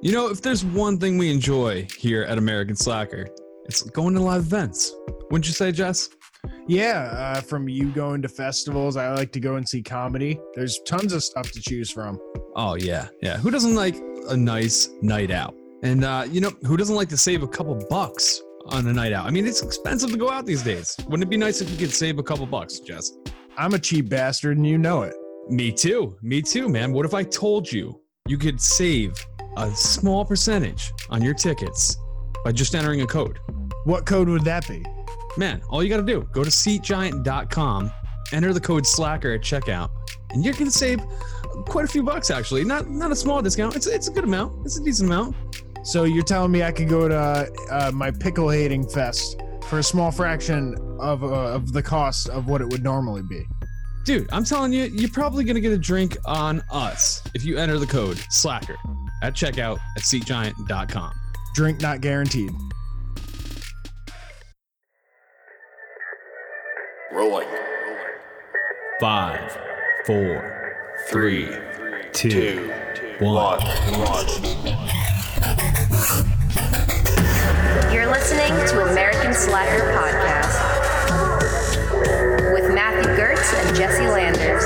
You know, if there's one thing we enjoy here at American Slacker, it's going to live events. Wouldn't you say, Jess? Yeah, uh, from you going to festivals, I like to go and see comedy. There's tons of stuff to choose from. Oh yeah, yeah. Who doesn't like a nice night out? And uh, you know, who doesn't like to save a couple bucks on a night out? I mean, it's expensive to go out these days. Wouldn't it be nice if you could save a couple bucks, Jess? I'm a cheap bastard, and you know it. Me too. Me too, man. What if I told you you could save a small percentage on your tickets by just entering a code? What code would that be? Man, all you got to do, go to seatgiant.com, enter the code slacker at checkout, and you're going to save quite a few bucks actually. Not not a small discount. It's it's a good amount. It's a decent amount. So you're telling me I could go to uh, my pickle hating fest for a small fraction of uh, of the cost of what it would normally be? Dude, I'm telling you, you're probably going to get a drink on us if you enter the code slacker at checkout at seatgiant.com. Drink not guaranteed. Rolling. Five, four, three, two, Two. one. One. You're listening to American Slacker Podcast with Matthew Gertz and Jesse Landers.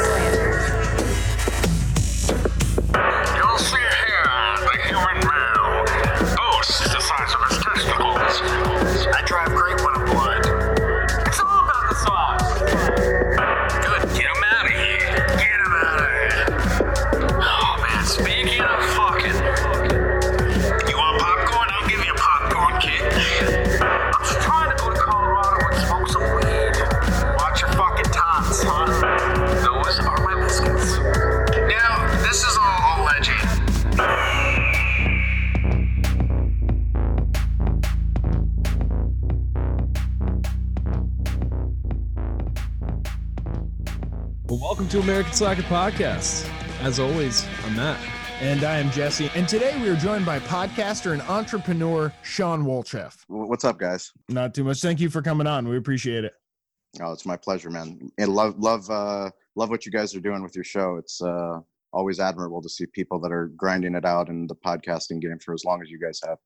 To American Slacker Podcast. As always, I'm Matt. And I am Jesse. And today we are joined by podcaster and entrepreneur Shawn Walchef. Wh- What's up, guys? Not too much. Thank you for coming on. We appreciate it. Oh, it's my pleasure, man. And love, love, uh, love what you guys are doing with your show. It's uh, always admirable to see people that are grinding it out in the podcasting game for as long as you guys have.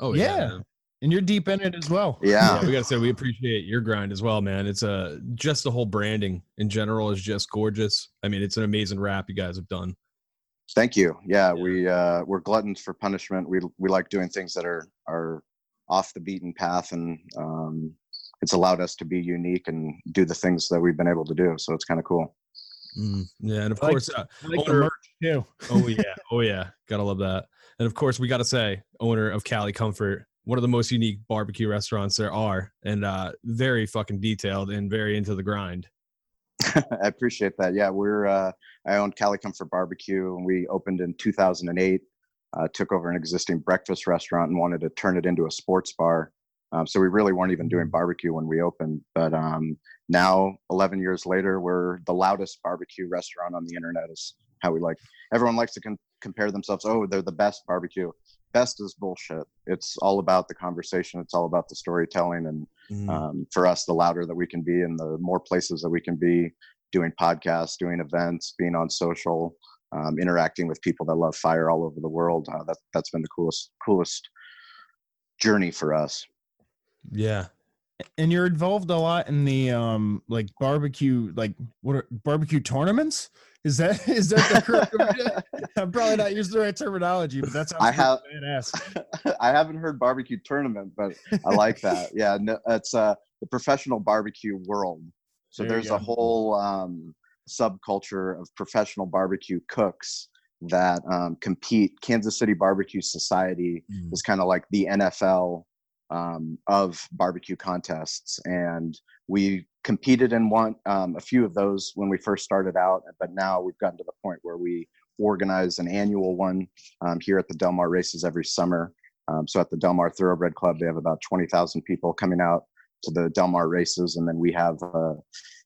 Oh Yeah. man. And you're deep in it as well. Yeah, Yeah, we gotta say we appreciate your grind as well, man. It's uh just the whole branding in general is just gorgeous. I mean, it's an amazing rap you guys have done. thank you. Yeah, Yeah. we uh, we're gluttons for punishment. We we like doing things that are are off the beaten path, and um, it's allowed us to be unique and do the things that we've been able to do. So it's kind of cool. Mm, yeah, and of I like- course, uh, I like the owner- merch too. oh yeah, oh yeah, gotta love that. And of course, we gotta say, owner of Cali Comfort, one of the most unique barbecue restaurants there are, and uh very fucking detailed and very into the grind. I appreciate that. Yeah, we're uh, I owned Cali Comfort Barbecue, and we opened in 2008. Uh, took over an existing breakfast restaurant and wanted to turn it into a sports bar. Um, so we really weren't even doing barbecue when we opened. But um, now, 11 years later, we're the loudest barbecue restaurant on the internet. Is how we like. Everyone likes to compare themselves. Oh, they're the best barbecue. Best is bullshit. It's all about the conversation. It's all about the storytelling and Mm, um, for us the louder that we can be and the more places that we can be doing podcasts doing events being on social um, interacting with people that love fire all over the world uh, that, that's been the coolest coolest journey for us yeah, And you're involved a lot in the um like barbecue like what are barbecue tournaments? Is that is that the correct I'm probably not using the right terminology, but that's I have- i haven't heard barbecue tournament but i like that. Yeah no, it's uh, the professional barbecue world. So There there's a whole um, subculture of professional barbecue cooks that um, compete. Kansas city barbecue society Mm. is kind of like the NFL um, of barbecue contests, and we competed in one um, a few of those when we first started out. But now we've gotten to the point where we organize an annual one um, here at the Del Mar races every summer. Um, so at the Del Mar Thoroughbred Club, they have about twenty thousand people coming out to the Del Mar races, and then we have a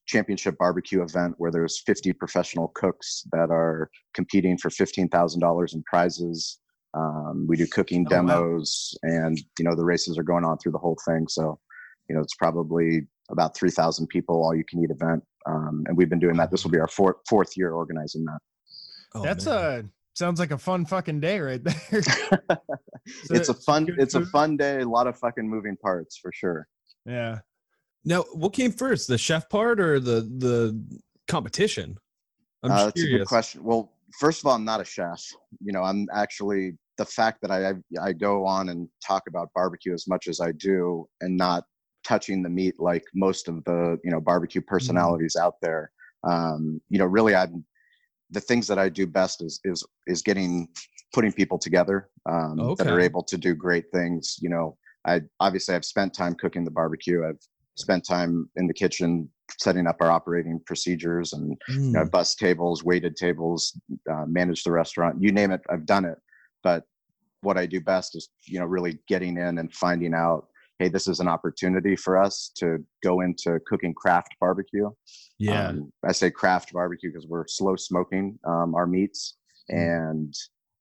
championship barbecue event where there's 50 professional cooks that are competing for $15,000 in prizes. Um, we do cooking Oh, wow. demos, and you know the races are going on through the whole thing. So, you know, it's probably about three thousand people, all you can eat event, um, and we've been doing that. This will be our fourth fourth year organizing that. Oh, that's man. uh sounds like a fun fucking day right there. So it's a fun good it's a fun day a lot of fucking moving parts for sure yeah. Now, what came first, the chef part or the the competition? I'm uh, just that's a good curious. question well first of all i'm not a chef you know i'm actually the fact that i i go on and talk about barbecue as much as i do and not touching the meat like most of the you know barbecue personalities out there. Um you know really i'm the things that i do best is is is getting putting people together um that are able to do great things. You know i obviously i've spent time cooking the barbecue. I've spent time in the kitchen setting up our operating procedures and you know, Mm. Bus tables, weighted tables, uh, manage the restaurant, you name it, I've done it. But what I do best is, you know, really getting in and finding out, hey, this is an opportunity for us to go into cooking craft barbecue. yeah. Um, I say craft barbecue because we're slow smoking um, our meats. And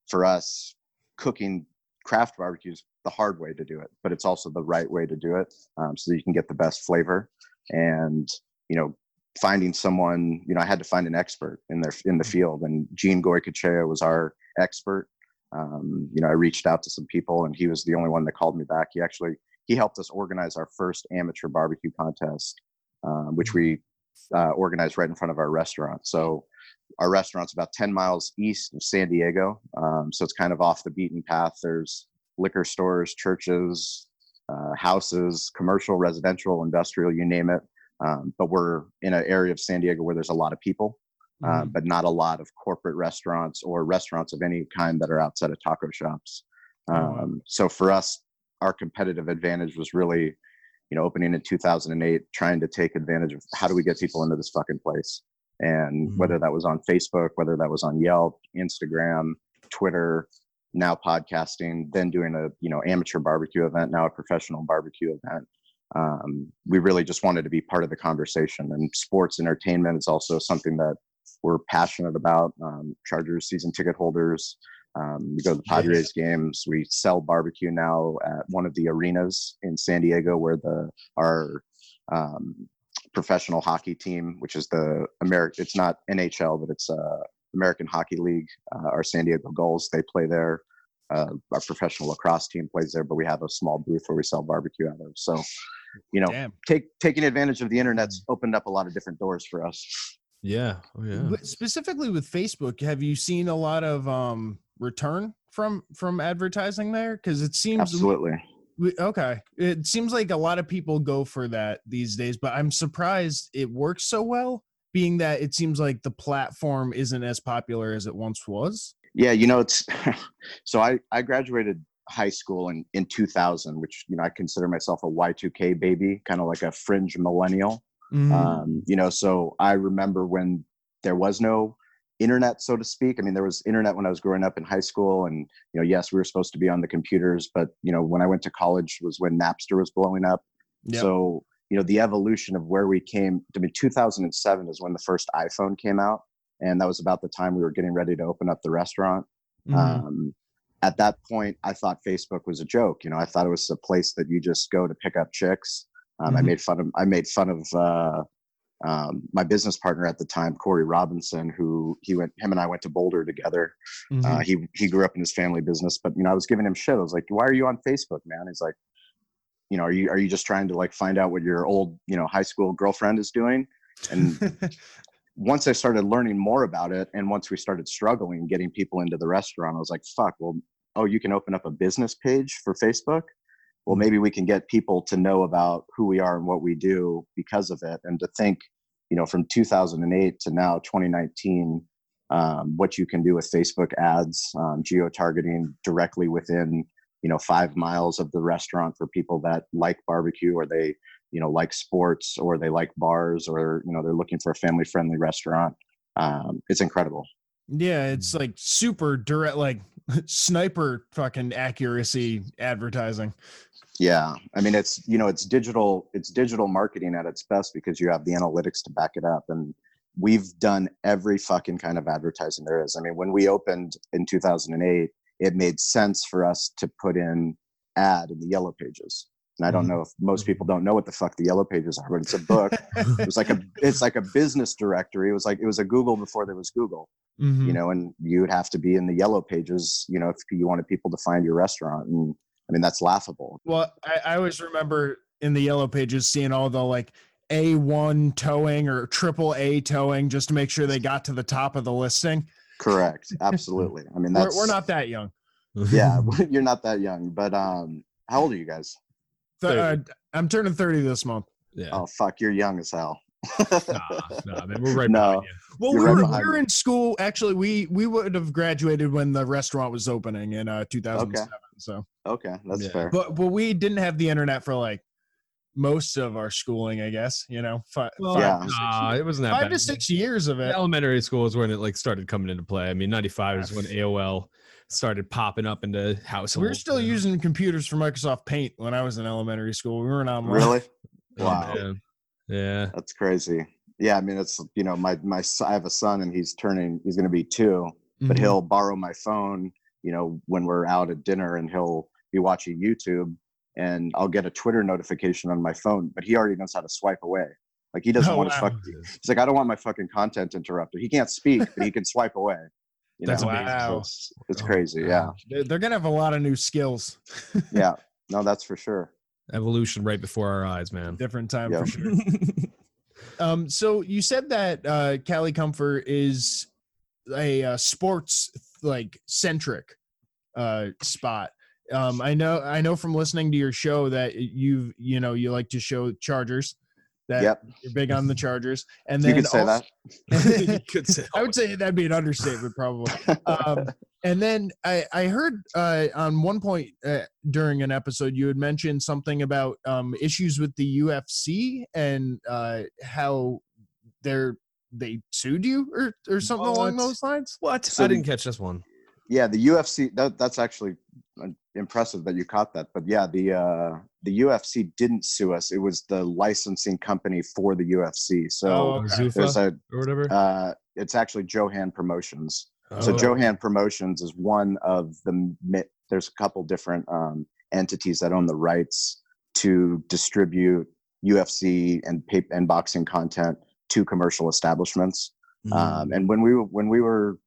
for us, cooking craft barbecue is the hard way to do it, but it's also the right way to do it um, so that you can get the best flavor. And, you know, finding someone, you know, I had to find an expert in their in the field, and Gene Goycochea was our expert. Um, you know, I reached out to some people, and he was the only one that called me back. He actually he helped us organize our first amateur barbecue contest, um, which we uh, organized right in front of our restaurant. So our restaurant's about 10 miles east of San Diego. Um, so it's kind of off the beaten path. There's liquor stores, churches, uh, houses, commercial, residential, industrial, you name it. Um, but we're in an area of San Diego where there's a lot of people, uh, but not a lot of corporate restaurants or restaurants of any kind that are outside of taco shops. Oh. Um, so for us, our competitive advantage was really, you know, opening in 2008, trying to take advantage of how do we get people into this fucking place, and Mhm. whether that was on Facebook, whether that was on Yelp, Instagram, Twitter, now podcasting, then doing a you know amateur barbecue event, now a professional barbecue event. Um, we really just wanted to be part of the conversation, and sports entertainment is also something that we're passionate about. Um, Chargers season ticket holders. Um, we go to the Padres games. We sell barbecue now at one of the arenas in San Diego, where the our um, professional hockey team, which is the American, it's not NHL, but it's uh, American Hockey League. Uh, our San Diego Gulls, they play there. Uh, our professional lacrosse team plays there, but we have a small booth where we sell barbecue out of. So, you know, Damn. take taking advantage of the internet's opened up a lot of different doors for us. Yeah. Oh, yeah. Specifically with Facebook, have you seen a lot of um return from from advertising there? Because it seems Absolutely. we- okay. It seems like a lot of people go for that these days, but I'm surprised it works so well, being that it seems like the platform isn't as popular as it once was. Yeah, you know, it's so I I graduated high school in in 2000, which you know I consider myself a Y2K baby, kind of like a fringe millennial. Mm-hmm. Um, you know, so I remember when there was no internet, so to speak. I mean, there was internet when I was growing up in high school, and you know, yes, we were supposed to be on the computers, but you know, when I went to college was when Napster was blowing up. Yep. So you know, the evolution of where we came. I mean, 2007 is when the first iPhone came out, and that was about the time we were getting ready to open up the restaurant. Mhm. Um, at that point, I thought Facebook was a joke. You know, I thought it was a place that you just go to pick up chicks. Um, I Mhm. made fun of I made fun of uh, um, my business partner at the time, Corey Robinson, who he went him and I went to Boulder together. Mhm. Uh, he he grew up in his family business, but you know, I was giving him shit. I was like, "Why are you on Facebook, man?" He's like, "You know, are you are you just trying to like find out what your old you know high school girlfriend is doing?" And once I started learning more about it, and once we started struggling getting people into the restaurant, I was like, "Fuck! Well, oh, you can open up a business page for Facebook. Well, maybe we can get people to know about who we are and what we do because of it, and to think, you know, from 2008 to now 2019, um, what you can do with Facebook ads, um, geo targeting directly within, you know, five miles of the restaurant for people that like barbecue or they you know like sports or they like bars or you know they're looking for a family friendly restaurant. Um, it's incredible. Yeah, it's like super direct, like sniper fucking accuracy advertising. Yeah i mean it's you know it's digital it's digital marketing at its best because you have the analytics to back it up and we've done every fucking kind of advertising there is i mean when we opened in 2008 it made sense for us to put in ad in the yellow pages and I don't Mhm. know if most people don't know what the fuck the Yellow Pages are, but it's a book. it was like a it's like a business directory. It was like it was a Google before there was Google, Mhm. you know, and you would have to be in the Yellow Pages, you know, if you wanted people to find your restaurant. And I mean, that's laughable. Well, I, I always remember in the yellow pages seeing all the like A1 towing or triple A towing just to make sure they got to the top of the listing. Correct. Absolutely. I mean, We're, we're not that young. yeah, you're not that young, but um, how old are you guys? Th- uh, I'm turning 30 this month. Yeah. Oh fuck, you're young as hell. Nah, nah, man, we're right No. behind you. Well, You're we right were, behind we were in school. Actually, we we would have graduated when the restaurant was opening in uh, 2007. So, Okay, that's Yeah. fair. but but we didn't have the internet for like most of our schooling. I guess you know, five, Well, five, Yeah. to, six, nah, it wasn't that five bad. to six years of it. Elementary school is when it like started coming into play. I mean, '95 is when AOL started popping up into households. We were still you using computers for Microsoft Paint when I was in elementary school. We weren't online. Really? Oh, Wow. man. Yeah. That's crazy. Yeah, I mean, it's you know, my my I have a son and he's turning. He's going to be two, but Mhm. he'll borrow my phone. You know, when we're out at dinner, and he'll be watching YouTube, and I'll get a Twitter notification on my phone, but he already knows how to swipe away. Like he doesn't Oh, want his wow. fuck. He's like, I don't want my fucking content interrupted. He can't speak, but he can swipe away. You That's know? amazing. So Wow. It's, it's Oh, crazy. Yeah. They're, they're gonna have a lot of new skills. yeah. No, that's for sure. Evolution right before our eyes, man. Different time Yeah. for sure. Um, so you said that uh, Cali Comfort is a uh, sports like centric uh, spot. Um, I know I know from listening to your show that you've you know you like to show Chargers. That Yep. you're big on the Chargers, and then You then could say also- that. You could say- I would say that'd be an understatement, probably. Um, and then I, I heard uh, on one point uh, during an episode you had mentioned something about um, issues with the UFC and uh, how they're they sued you or or something along those lines. What? So I didn't catch this one. yeah the ufc that, that's actually uh, impressive that you caught that but yeah the uh the ufc didn't sue us it was the licensing company for the ufc so Oh, okay. there's Zuffa a or whatever. uh it's actually joe hand promotions so Oh. joe hand promotions is one of the there's a couple different um entities that own the rights to distribute ufc and pay- and boxing content to commercial establishments Mm. um, and when we were when we were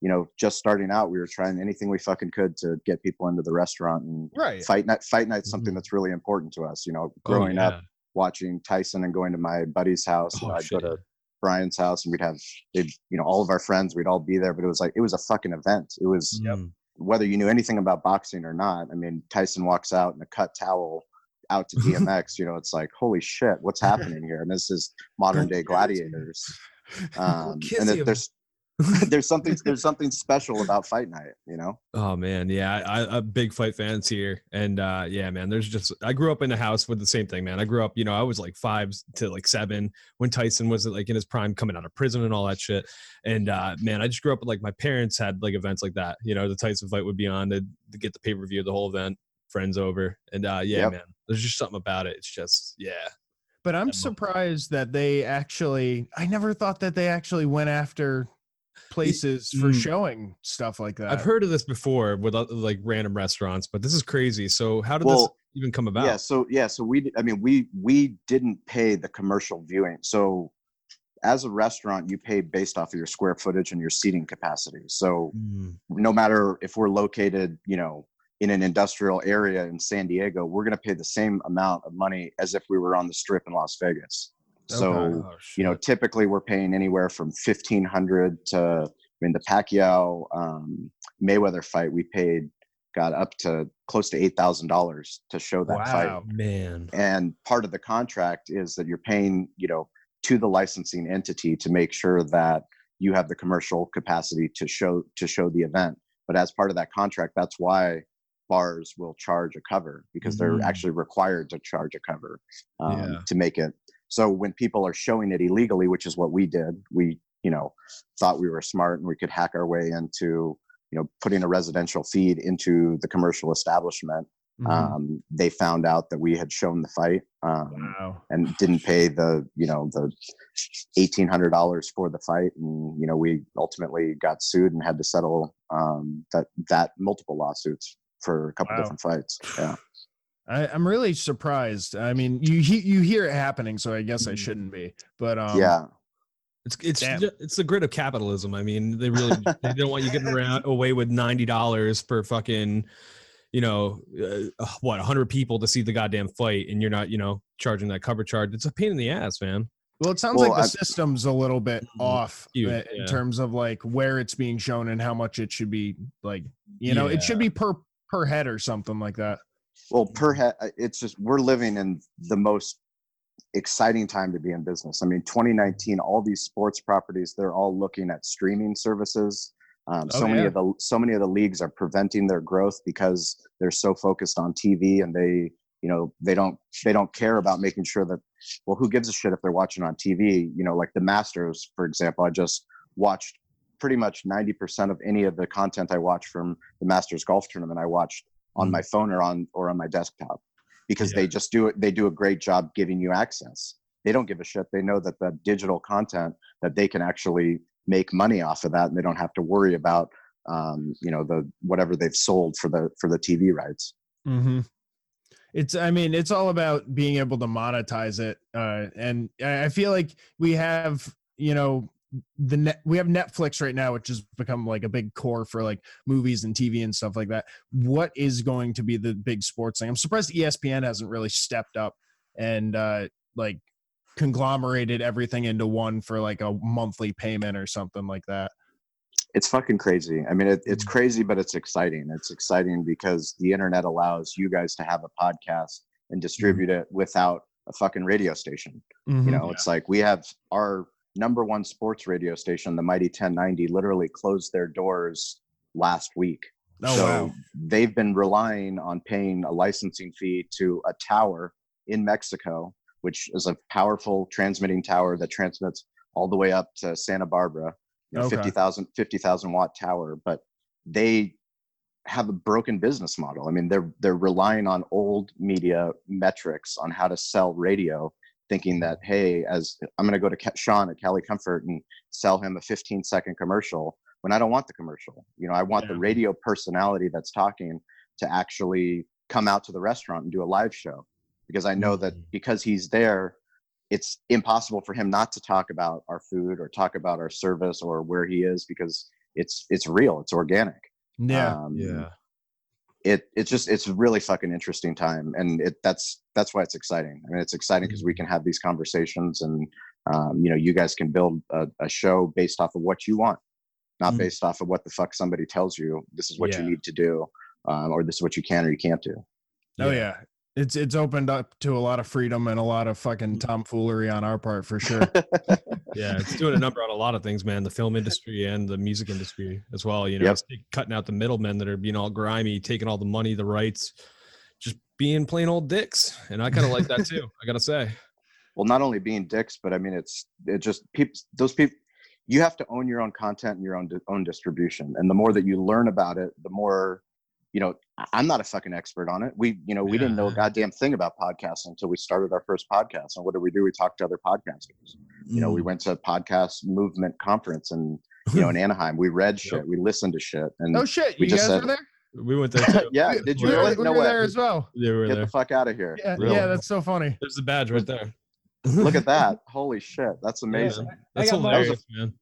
you know just starting out we were trying anything we fucking could to get people into the restaurant and Right. fight night fight night's something Mhm. that's really important to us you know Oh, growing yeah. up watching tyson and going to my buddy's house Oh, i'd shit, go to brian's house and we'd have they'd, you know all of our friends we'd all be there but it was like it was a fucking event. It was Mm. whether you knew anything about boxing or not i mean tyson walks out in a cut towel out to dmx you know it's like holy shit what's happening here? And this is modern day gladiators. Um, and it, there's there's something there's something special about fight night you know Oh man, yeah, I, I, I'm big fight fans here, and uh, yeah, man, there's just I grew up in a house with the same thing, man. I grew up, you know, I was like five to like seven when Tyson was like in his prime, coming out of prison and all that shit. And uh, man, I just grew up with like my parents had like events like that. You know, the Tyson fight would be on to, to get the pay per view, the whole event, friends over, and uh, yeah, Yep. man, there's just something about it. It's just yeah, But I'm surprised that they actually. I never thought that they actually went after places for mm. showing stuff like that. I've heard of this before with other, like random restaurants, but this is crazy. So how did this Well, even come about? yeah so yeah so we i mean we we didn't pay the commercial viewing so as a restaurant you pay based off of your square footage and your seating capacity so Mm, no matter if we're located you know in an industrial area in san diego we're going to pay the same amount of money as if we were on the strip in las vegas so Okay. oh, you know typically we're paying anywhere from 1500 to i mean the pacquiao um, mayweather fight we paid got up to close to $8000 to show that fight Wow. man. and part of the contract is that you're paying you know to the licensing entity to make sure that you have the commercial capacity to show to show the event but as part of that contract that's why bars will charge a cover because they're Mm. actually required to charge a cover um, Yeah. to make it so when people are showing it illegally which is what we did we you know thought we were smart and we could hack our way into you know putting a residential feed into the commercial establishment Mhm. um, they found out that we had shown the fight um, wow. and didn't pay the you know the eighteen hundred dollars for the fight, and you know we ultimately got sued and had to settle um, that that multiple lawsuits for a couple Wow. different fights. Yeah, I, I'm really surprised. I mean, you he, you hear it happening, so I guess I Mhm. shouldn't be. But um, yeah. It's it's Damn. it's the grid of capitalism. I mean, they really they don't want you getting around away with ninety dollars for fucking, you know, uh, what hundred people to see the goddamn fight, and you're not, you know, charging that cover charge. It's a pain in the ass, man. Well, it sounds Well, like the I- system's a little bit Mhm. off Huge, uh, in yeah. terms of like where it's being shown and how much it should be like. You know, it should be per per head or something like that. Well, per head, uh, it's just we're living in the most exciting time to be in business. I mean, 2019, all these sports properties, they're all looking at streaming services. Um, Oh, so many of the so many of the leagues are preventing their growth because they're so focused on TV and they, you know, they don't they don't care about making sure that. Well, who gives a shit if they're watching on TV? You know, like the Masters, for example. I just watched pretty much 90% of any of the content I watch from the Masters golf tournament. I watched on my phone or on or on my desktop because Yeah. they just do it they do a great job giving you access they don't give a shit they know that the digital content that they can actually make money off of that and they don't have to worry about um, you know the whatever they've sold for the for the tv rights Mm-hmm. It's, I mean, it's all about being able to monetize it. Uh, and I feel like we have, you know, the net, we have Netflix right now, which has become like a big core for like movies and TV and stuff like that. What is going to be the big sports thing? I'm surprised ESPN hasn't really stepped up and uh, like conglomerated everything into one for like a monthly payment or something like that. it's fucking crazy i mean it, it's Mm. crazy but it's exciting it's exciting because the internet allows you guys to have a podcast and distribute it without a fucking radio station Mm-hmm. you know it's like we have our number one sports radio station the mighty 1090 literally closed their doors last week Oh, so wow. they've been relying on paying a licensing fee to a tower in mexico which is a powerful transmitting tower that transmits all the way up to santa barbara you know, Okay. 50,000 50,000 watt tower but they have a broken business model i mean they're they're relying on old media metrics on how to sell radio thinking that hey as i'm going to go to Ca- shawn at cali comfort and sell him a 15 second commercial when i don't want the commercial you know i want the radio personality that's talking to actually come out to the restaurant and do a live show because i know that Mhm. because he's there it's impossible for him not to talk about our food or talk about our service or where he is because it's it's real it's organic Yeah. um, Yeah. It it's just it's a really fucking interesting time and it that's that's why it's exciting i mean it's exciting because we Mm-hmm. can have these conversations and um, you know you guys can build a, a show based off of what you want not Mhm. based off of what the fuck somebody tells you this is what Yeah. you need to do um, or this is what you can or you can't do Oh yeah. It's it's opened up to a lot of freedom and a lot of Mm. fucking tomfoolery on our part for sure. Yeah, it's doing a number on a lot of things, man. The film industry and the music industry as well. You know, Yep. it's cutting out the middlemen that are being all grimy, taking all the money, the rights, just being plain old dicks. And I kind of like that too. I gotta say. well not only being dicks but i mean it's it just people those people you have to own your own content and your own di- own distribution and the more that you learn about it the more you know I- i'm not a fucking expert on it we you know we didn't know a goddamn thing about podcasting until we started our first podcast and what did we do we talked to other podcasters you know we Mm. went to a podcast movement conference and you know in anaheim we read shit we listened to shit and oh shit, We you just guys said- were there? we went there too. yeah did you we were, really we were way there as well. Yeah, we were get there. the fuck out of here Yeah, Really? yeah, that's so funny. There's the badge right there. look at that holy shit that's amazing That's got mine. hilarious, man.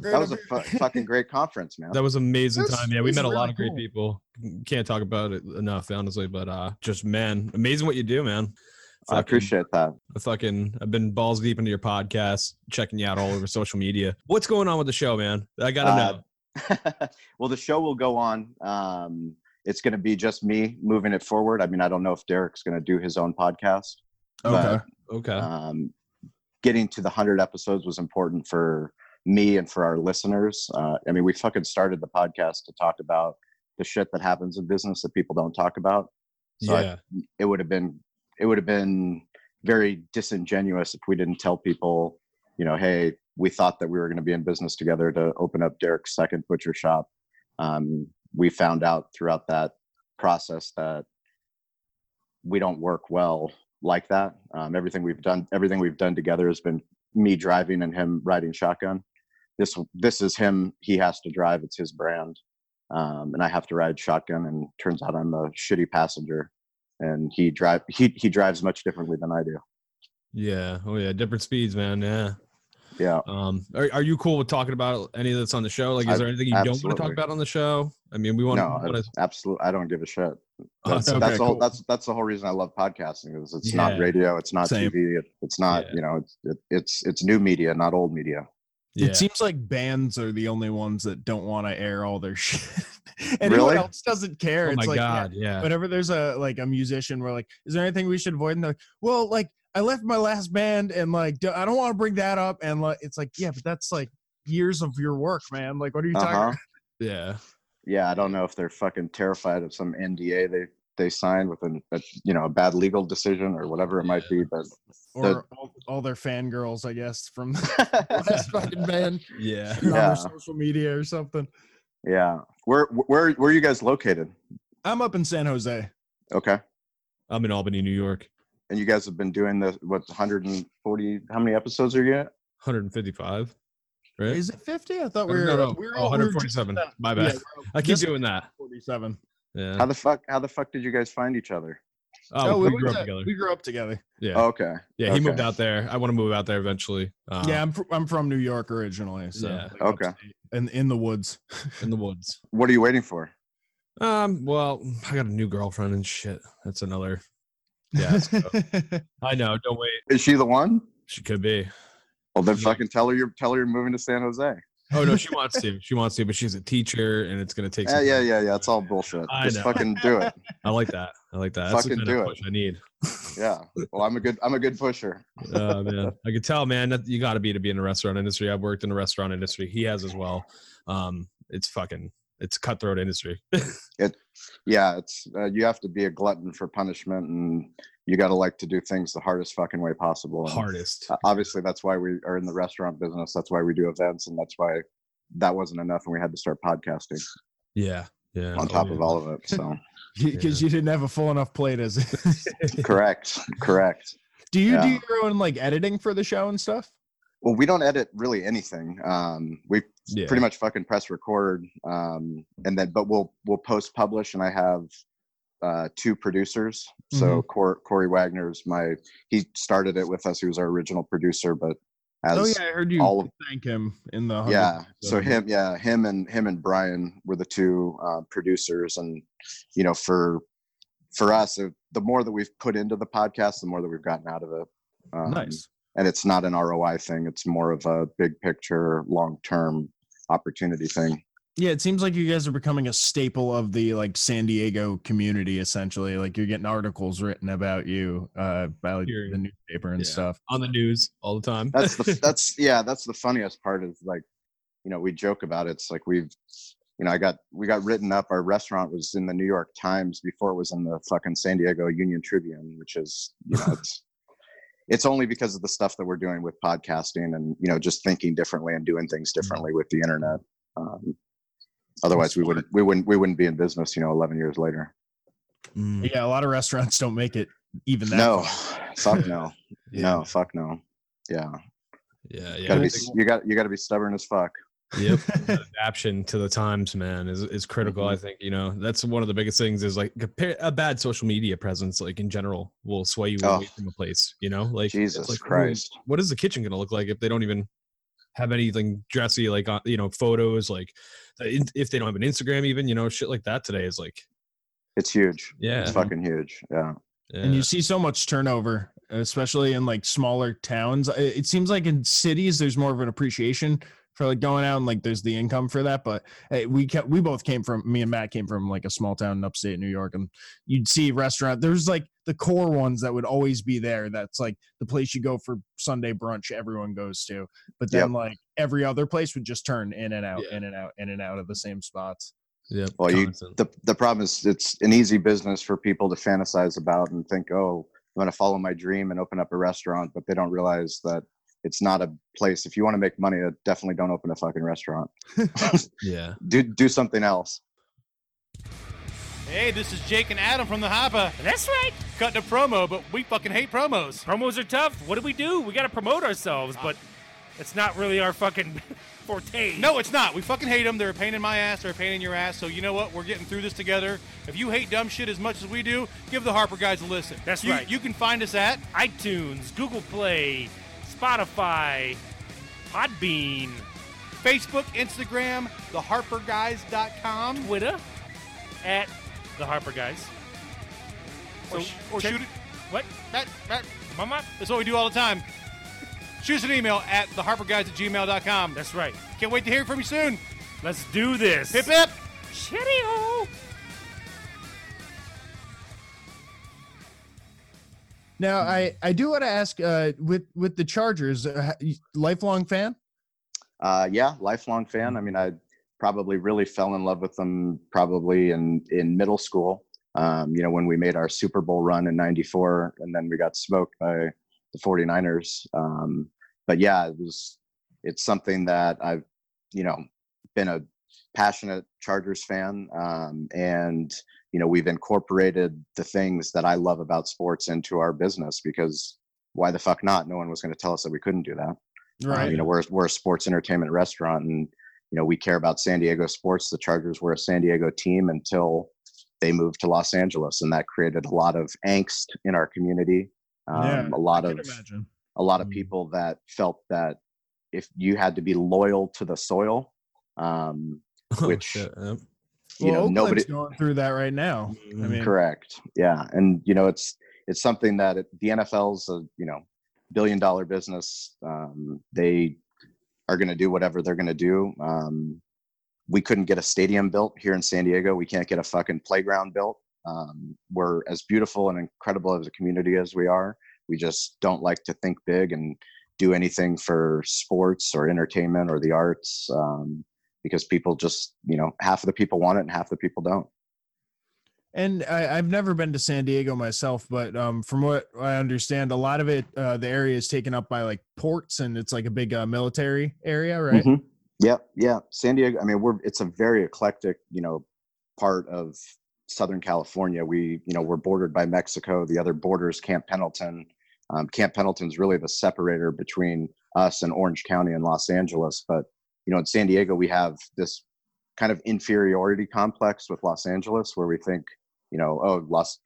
That was a fu- fucking great conference man That was amazing This time. Yeah, we met a lot really of great cool. people. Can't talk about it enough, honestly. But uh just man, amazing what you do, man. i appreciate that I fucking I've been balls deep into your podcast, checking you out all over social media. What's going on with the show, man? I gotta Uh, know. well, the show will go on. Um, it's going to be just me moving it forward. I mean, I don't know if Derek's going to do his own podcast. Okay. Okay. Um, getting to the 100 episodes was important for me and for our listeners. Uh, I mean, we fucking started the podcast to talk about the shit that happens in business that people don't talk about. So I- it would have been it would have been very disingenuous if we didn't tell people, you know, hey, we thought that we were going to be in business together to open up Derek's second butcher shop. Um, we found out throughout that process that we don't work well like that. Um, everything we've done, everything we've done together has been me driving and him riding shotgun. This this is him. He has to drive. It's his brand, um, and I have to ride shotgun. And turns out I'm a shitty passenger. and he drive he he drives much differently than I do. Yeah. Oh yeah. Different speeds, man. Yeah. Yeah. Um, are, are you cool with talking about any of this on the show? Like, is I- there anything you don't want to talk about on the show? I mean, we want no, to. absolutely. I don't give a shit. That's, that's Okay, the whole, cool. that's that's the whole reason I love podcasting is it's Yeah. not radio, it's not Same. TV, it, it's not Yeah. you know it's it, it's it's new media, not old media. Yeah. It seems like bands are the only ones that don't want to air all their shit. Anyone Really? else doesn't care. Oh my it's like, yeah, god. Yeah. whenever there's a like a musician, we're like, is there anything we should avoid? And they're like, well, like I left my last band and like I don't want to bring that up. And like it's like, yeah, but that's like years of your work, man. Like, what are you talking Uh-huh. about? Yeah. Yeah, I don't know if they're fucking terrified of some NDA they they signed with an, a you know a bad legal decision or whatever it might be, but Or all, all their fangirls, I guess, from the last fucking band Yeah. on Yeah. their social media or something. yeah. Where where where are you guys located? I'm up in San Jose. Okay. I'm in Albany, New York. And you guys have been doing the what 140 how many episodes are you at? 155. Right. Is it 50? I thought uh, we were, no, we were oh, we were just 147. My bad. we're I keep doing that. 47. Yeah. How the fuck how the fuck did you guys find each other? Oh, we, we grew up to- together. we grew up together. Yeah. Oh, okay. yeah. He moved out there. I want to move out there eventually. Um, yeah, I'm, fr- I'm from New York originally. So Yeah. like, Okay. upstate, in in the woods. in the woods. What are you waiting for? Um. Well, I got a new girlfriend and shit. That's another. Yeah. so- I know. Don't wait. Is she the one? She could be. Well, then Yeah. fucking tell her you're tell her you're moving to San Jose. Oh no, she wants to. She wants to, but she's a teacher, and it's gonna take. Yeah, yeah, yeah, yeah. It's all bullshit. I Just know. fucking do it. I like that. I like that. That's Fucking do it. I need. Yeah. Well, I'm a good I'm a good pusher. Oh man, I could tell, man, that you got to be to be in the restaurant industry. I've worked in the restaurant industry. He has as well. Um, it's fucking, it's cutthroat industry. it, Yeah, it's uh, you have to be a glutton for punishment, and you got to like to do things the hardest fucking way possible. and, Hardest. Obviously, that's why we are in the restaurant business. That's why we do events, and that's why that wasn't enough, and we had to start podcasting Yeah, yeah. on Oh, top yeah. of all of it. So Because you didn't have a full enough plate as correct, correct. Do you do your own like editing for the show and stuff? Well, we don't edit really anything. Um, we Yeah. pretty much fucking press record, um, and then but we'll we'll post publish, and I have uh, two producers. So Cor- Corey Wagner's my he started it with us. He was our original producer, but as oh yeah, I heard you all of- thank him in the 100 yeah so episode. him yeah him and him and brian were the two uh, producers and you know for for us uh, the more that we've put into the podcast the more that we've gotten out of it um, nice. and it's not an roi thing it's more of a big picture long term opportunity thing Yeah, it seems like you guys are becoming a staple of the like San Diego community. Essentially, like you're getting articles written about you uh, by like, the newspaper and Yeah. stuff. on the news all the time. that's the that's yeah that's the funniest part is like you know we joke about it it's like we've you know i got we got written up our restaurant was in the new york times before it was in the fucking san diego union tribune which is you know it's it's only because of the stuff that we're doing with podcasting and you know just thinking differently and doing things differently with the internet um, otherwise we wouldn't we wouldn't we wouldn't be in business you know 11 years later Mm, Yeah, a lot of restaurants don't make it even that. no far. fuck no yeah, no fuck no yeah yeah, yeah. gotta be you got you got to be stubborn as fuck Yep. That adaption to the times, man, is is critical. Mm-hmm. I think you know that's one of the biggest things. Is like a, bad social media presence, like in general, will sway you Oh. away from a place. You know, like jesus like, christ what is the kitchen going to look like if they don't even have anything dressy, like on you know photos, like uh, if they don't have an Instagram, even you know shit like that today is like It's huge. yeah, It's fucking huge. Yeah. yeah. and you see so much turnover especially in like smaller towns it it seems like in cities there's more of an appreciation for like going out and like there's the income for that but hey, we kept, we both came from me and matt came from like a small town in upstate new york and you'd see restaurant there's like the core ones that would always be there that's like the place you go for sunday brunch everyone goes to but then like every other place would just turn in and out Yeah. in and out in and out of the same spots Yeah. Well, you- The the problem is it's an easy business for people to fantasize about and think, oh, I'm gonna follow my dream and open up a restaurant, but they don't realize that it's not a place. If you want to make money, uh, definitely don't open a fucking restaurant. yeah, Do do something else. Hey, this is Jake and Adam from the Hopper. That's right. Cutting a promo, but we fucking hate promos. Promos are tough. What do we do? We got to promote ourselves, but It's not really our fucking forte. No, it's not. We fucking hate them. They're a pain in my ass. They're a pain in your ass. So you know what? We're getting through this together. If you hate dumb shit as much as we do, give the Harper guys a listen. That's You- right. You can find us at iTunes, Google Play, Spotify, Podbean, Facebook, Instagram, theharperguys.com. Twitter, at the Harper Guys. Or, So sh- or check- shoot it. What? That, that, Mama? that's what we do all the time. Shoot us an email at theharperguys at gmail.com. That's right. Can't wait to hear from you soon. Let's do this. Hip hip. Shitty-o. Now, I I do want to ask uh, with with the Chargers, uh, lifelong fan. Uh, yeah, lifelong fan. I mean, I probably really fell in love with them probably in in middle school. Um, you know, when we made our Super Bowl run in '94, and then we got smoked by the 49ers. Um, but yeah, it was it's something that I've you know been a passionate Chargers fan, um, and you know we've incorporated the things that I love about sports into our business because why the fuck not? No one was going to tell us that we couldn't do that. Um, you know, we're we're a sports entertainment restaurant, and you know we care about San Diego sports. The Chargers were a San Diego team until they moved to Los Angeles, and that created a lot of angst in our community. Um, Yeah, a lot of imagine. a lot of Mm. people that felt that if you had to be loyal to the soil, um, Oh, Which- shit, yeah. You well, know, Oakland's nobody going through that right now. I Mm. mean, Correct. Yeah, and you know it's it's something that it, the NFL's a you know billion dollar business. Um, they are going to do whatever they're going to do. Um, we couldn't get a stadium built here in San Diego. We can't get a fucking playground built. Um, we're as beautiful and incredible as a community as we are. We just don't like to think big and do anything for sports or entertainment or the arts um, because people just you know half of the people want it and half the people don't. And I, I've never been to San Diego myself, but um, from what I understand, a lot of it, uh, the area is taken up by like ports, and it's like a big uh, military area, right? Mhm. Yep, yeah. San Diego. I mean, we're it's a very eclectic, you know, part of Southern California. We, you know, we're bordered by Mexico. The other border is Camp Pendleton. Um, Camp Pendleton's really the separator between us and Orange County and Los Angeles. But you know, in San Diego, we have this kind of inferiority complex with Los Angeles, where we think, you know, oh, Los,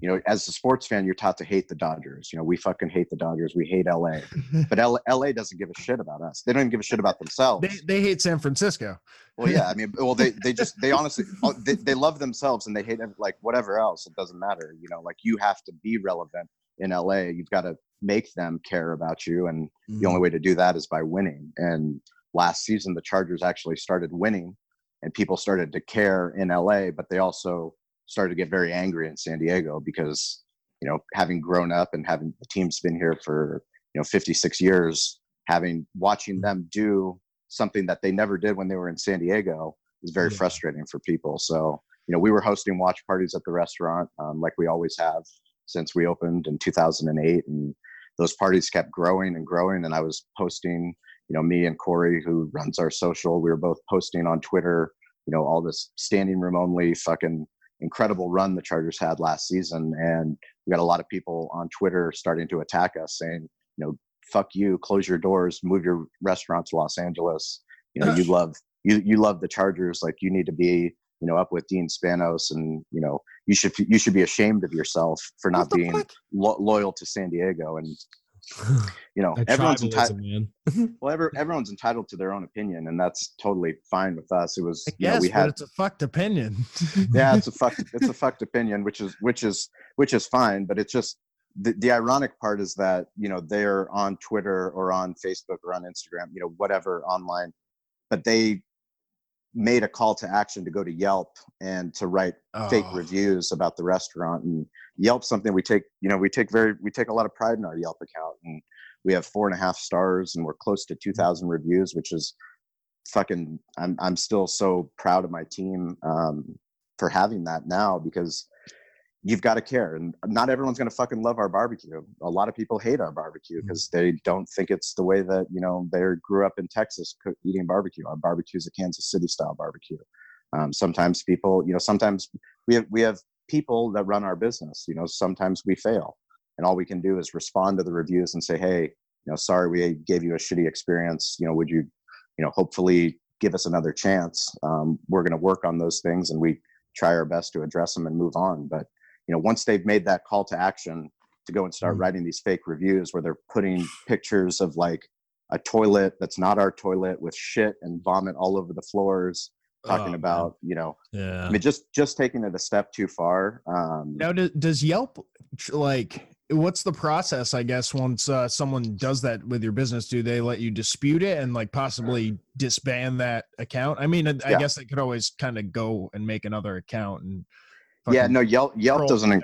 you know, as a sports fan, you're taught to hate the Dodgers. You know, we fucking hate the Dodgers. We hate LA. But L- LA doesn't give a shit about us. They don't even give a shit about themselves. They they hate San Francisco. Well, yeah, I mean, well, they they just they honestly oh, they, they love themselves and they hate like whatever else. It doesn't matter, you know. Like you have to be relevant in LA. You've got to make them care about you, and the mm-hmm. only way to do that is by winning. And last season, the Chargers actually started winning, and people started to care in LA, but they also started to get very angry in San Diego because you know, having grown up and having the team's been here for you know 56 years, having watching them do something that they never did when they were in San Diego is very Yeah. frustrating for people. So, you know, we were hosting watch parties at the restaurant um, like we always have since we opened in 2008. And those parties kept growing and growing. And I was posting, you know, me and Corey, who runs our social, we were both posting on Twitter, you know, all this standing room only fucking incredible run the Chargers had last season. And we got a lot of people on Twitter starting to attack us saying, you know, fuck you, close your doors, move your restaurant to Los Angeles. You know, you love you you love the Chargers, like you need to be, you know, up with Dean Spanos, and you know, you should you should be ashamed of yourself for not being lo- loyal to San Diego. And you know, everyone's entitled. Well, every, everyone's entitled to their own opinion, and that's totally fine with us. It was, I you know, we but had it's a fucked opinion. yeah it's a fuck it's a fucked opinion which is which is which is fine but it's just the, the ironic part is that you know they're on twitter or on facebook or on instagram you know whatever online but they made a call to action to go to yelp and to write fake Oh. reviews about the restaurant and yelp's something we take you know we take very we take a lot of pride in our yelp account and we have four and a half stars and we're close to 2000 reviews which is fucking i'm, I'm still so proud of my team um, for having that now because you've got to care and not everyone's going to fucking love our barbecue. A lot of people hate our barbecue because they don't think it's the way that you know they grew up in texas eating barbecue. Our barbecue is a kansas city style barbecue. Um, sometimes people you know sometimes we have we have people that run our business you know sometimes we fail and all we can do is respond to the reviews and say hey you know, sorry we gave you a shitty experience. You know, would you, you know, hopefully give us another chance. Um, we're going to work on those things, and we try our best to address them and move on. But you know, once they've made that call to action to go and start Mhm. writing these fake reviews where they're putting pictures of like a toilet that's not our toilet with shit and vomit all over the floors, talking man. about you know, Yeah. I mean, just just taking it a step too far. Um, Now, do, does Yelp like what's the process? I guess once uh, someone does that with your business, do they let you dispute it and like possibly disband that account? I mean, I Yeah. guess they could always kind of go and make another account and. yeah, no, Yelp Yelp doesn't away.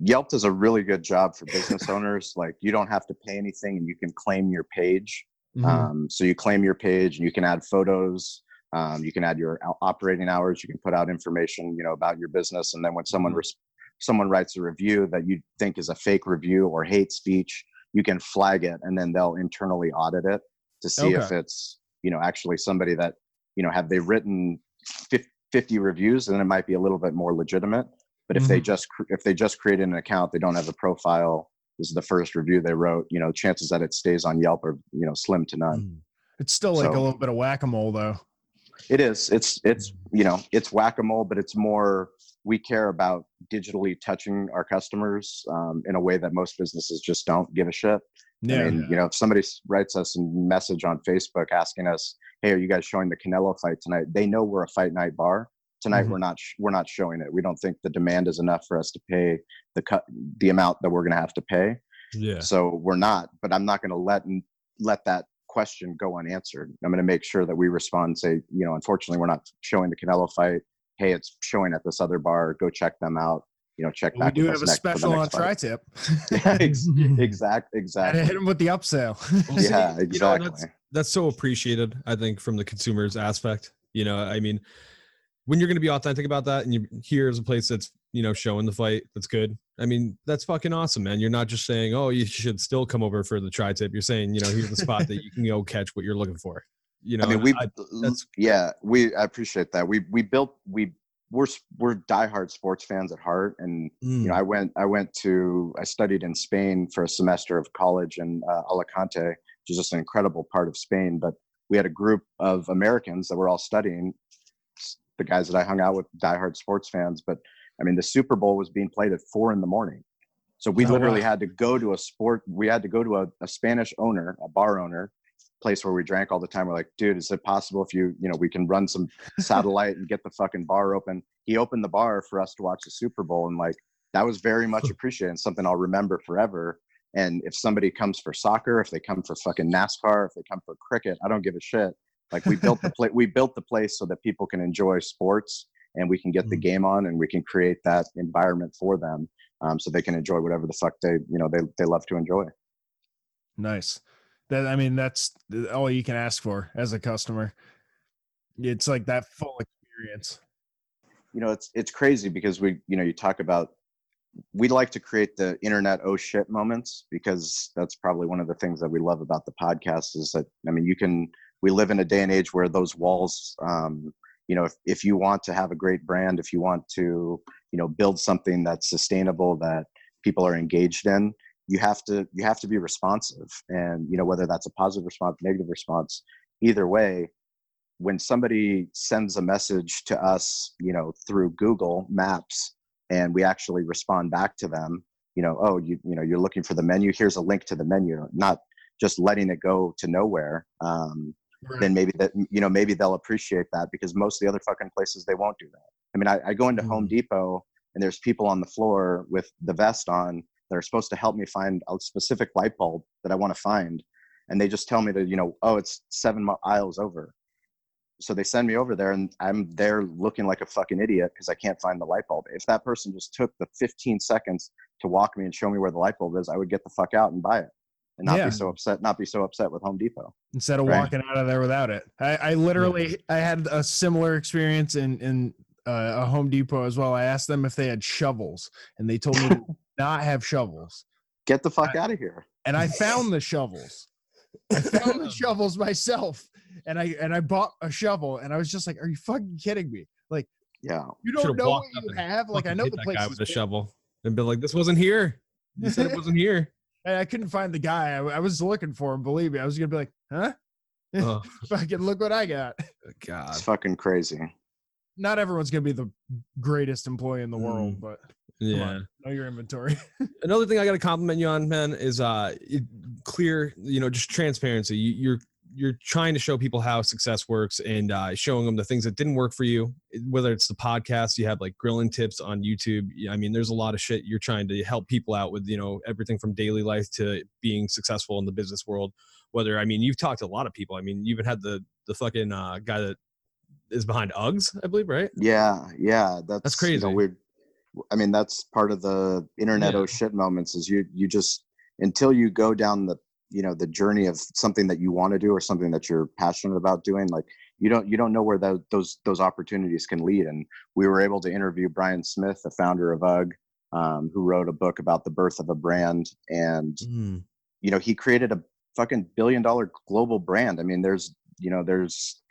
Yelp does a really good job for business owners. Like you don't have to pay anything and you can claim your page. Mhm. Um, so you claim your page and you can add photos. Um, you can add your operating hours. You can put out information, you know, about your business. And then when someone res- someone writes a review that you think is a fake review or hate speech, you can flag it, and then they'll internally audit it to see if it's you know actually somebody that you know have they written 50 reviews, then it might be a little bit more legitimate. But if they just if they just created an account, they don't have a profile. This is the first review they wrote. You know, chances that it stays on Yelp are you know slim to none. Mm. It's still like a little bit of whack a mole, though. It is. It's it's you know it's whack a mole, but it's more we care about digitally touching our customers um, in a way that most businesses just don't give a shit. Yeah. I mean, you know, if somebody writes us a message on Facebook asking us, "Hey, are you guys showing the Canelo fight tonight?" They know we're a fight night bar. Tonight Mhm. we're not sh- we're not showing it. We don't think the demand is enough for us to pay the cut the amount that we're going to have to pay. Yeah. So we're not. But I'm not going to let n- let that question go unanswered. I'm going to make sure that we respond. And say, you know, unfortunately, we're not showing the Canelo fight. Hey, it's showing at this other bar. Go check them out. You know, check we back. do have a next special on next tri-tip. Yeah, ex- exact, Gotta exactly. hit him with the upsell. Well, see, Yeah, you know, exactly. that's, that's so appreciated, I think, from the consumer's aspect. You know, I mean, when you're going to be authentic about that and you here's a place that's, you know, showing the fight that's good. I mean, that's fucking awesome, man. You're not just saying, oh, you should still come over for the tri tip. You're saying, you know, here's the spot that you can go catch what you're looking for. You know, I mean, we, yeah, we, I appreciate that. We, we built, we, we're, we're diehard sports fans at heart. And, mm, you know, I went, I went to, I studied in Spain for a semester of college in uh, Alicante, which is just an incredible part of Spain. But we had a group of Americans that were all studying, the guys that I hung out with, diehard sports fans. But I mean, the Super Bowl was being played at four in the morning. So we Oh, literally wow. had to go to a sport. We had to go to a, a Spanish owner, a bar owner, place where we drank all the time. We're like, dude, is it possible if you, you know, we can run some satellite and get the fucking bar open? He opened the bar for us to watch the Super Bowl, and like that was very much appreciated. and Something I'll remember forever. And if somebody comes for soccer, if they come for fucking NASCAR, if they come for cricket, I don't give a shit. Like we built the place, we built the place so that people can enjoy sports and we can get the Mm. game on and we can create that environment for them, um, so they can enjoy whatever the fuck they, you know, they they love to enjoy. Nice. That I mean, that's all you can ask for as a customer. It's like that full experience. you know it's it's crazy because we you know you talk about we like to create the internet oh shit moments because that's probably one of the things that we love about the podcast is that i mean you can we live in a day and age where those walls um, you know if, if you want to have a great brand if you want to you know build something that's sustainable that people are engaged in you have to you have to be responsive. And you know whether that's a positive response negative response either way when somebody sends a message to us you know through google maps and we actually respond back to them you know oh you you know you're looking for the menu. Here's a link to the menu not just letting it go to nowhere um, then maybe that you know maybe they'll appreciate that because most of the other fucking places they won't do that. I mean i, I go into home mm. depot and there's people on the floor with the vest on that are supposed to help me find a specific light bulb that i want to find and they just tell me to you know oh it's seven aisles over. So they send me over there and i'm there looking like a fucking idiot because i can't find the light bulb. If that person just took the 15 seconds to walk me and show me where the light bulb is i would get the fuck out and buy it and not Yeah. be so upset not be so upset with home depot instead of Right. walking out of there without it. I, I literally I had a similar experience in in uh, a Home Depot as well. I asked them if they had shovels, and they told me to not have shovels. get the fuck out of here And I found the shovels. I found the shovels myself, and I and I bought a shovel, and I was just like, "Are you fucking kidding me? Like yeah you Should've don't know what you have? Like I know the place guy is with a shovel and be like, this wasn't here. You said it wasn't here. And I couldn't find the guy. I, I was looking for him. Believe me, I was gonna be like, huh? Oh, Fucking look what I got. God. It's fucking crazy. Not everyone's gonna be the greatest employee in the world, Mm. but Yeah. on, know your inventory. Another thing I got to compliment you on, man, is uh, it, clear. You know, just transparency. You, you're you're trying to show people how success works and uh, showing them the things that didn't work for you. Whether it's the podcast, you have like grilling tips on YouTube. I mean, there's a lot of shit you're trying to help people out with. You know, everything from daily life to being successful in the business world. Whether I mean, you've talked to a lot of people. I mean, you even had the the fucking uh, guy that is behind Uggs, I believe, right? Yeah, yeah, that's You crazy. know, we, I mean, that's part of the internet Yeah. oh shit moments. Is you you just until you go down the you know the journey of something that you want to do or something that you're passionate about doing, like you don't you don't know where tho- those those opportunities can lead. And we were able to interview Brian Smith, the founder of UGG, um, who wrote a book about the birth of a brand, and Mm. you know he created a fucking billion dollar global brand. I mean, there's you know there's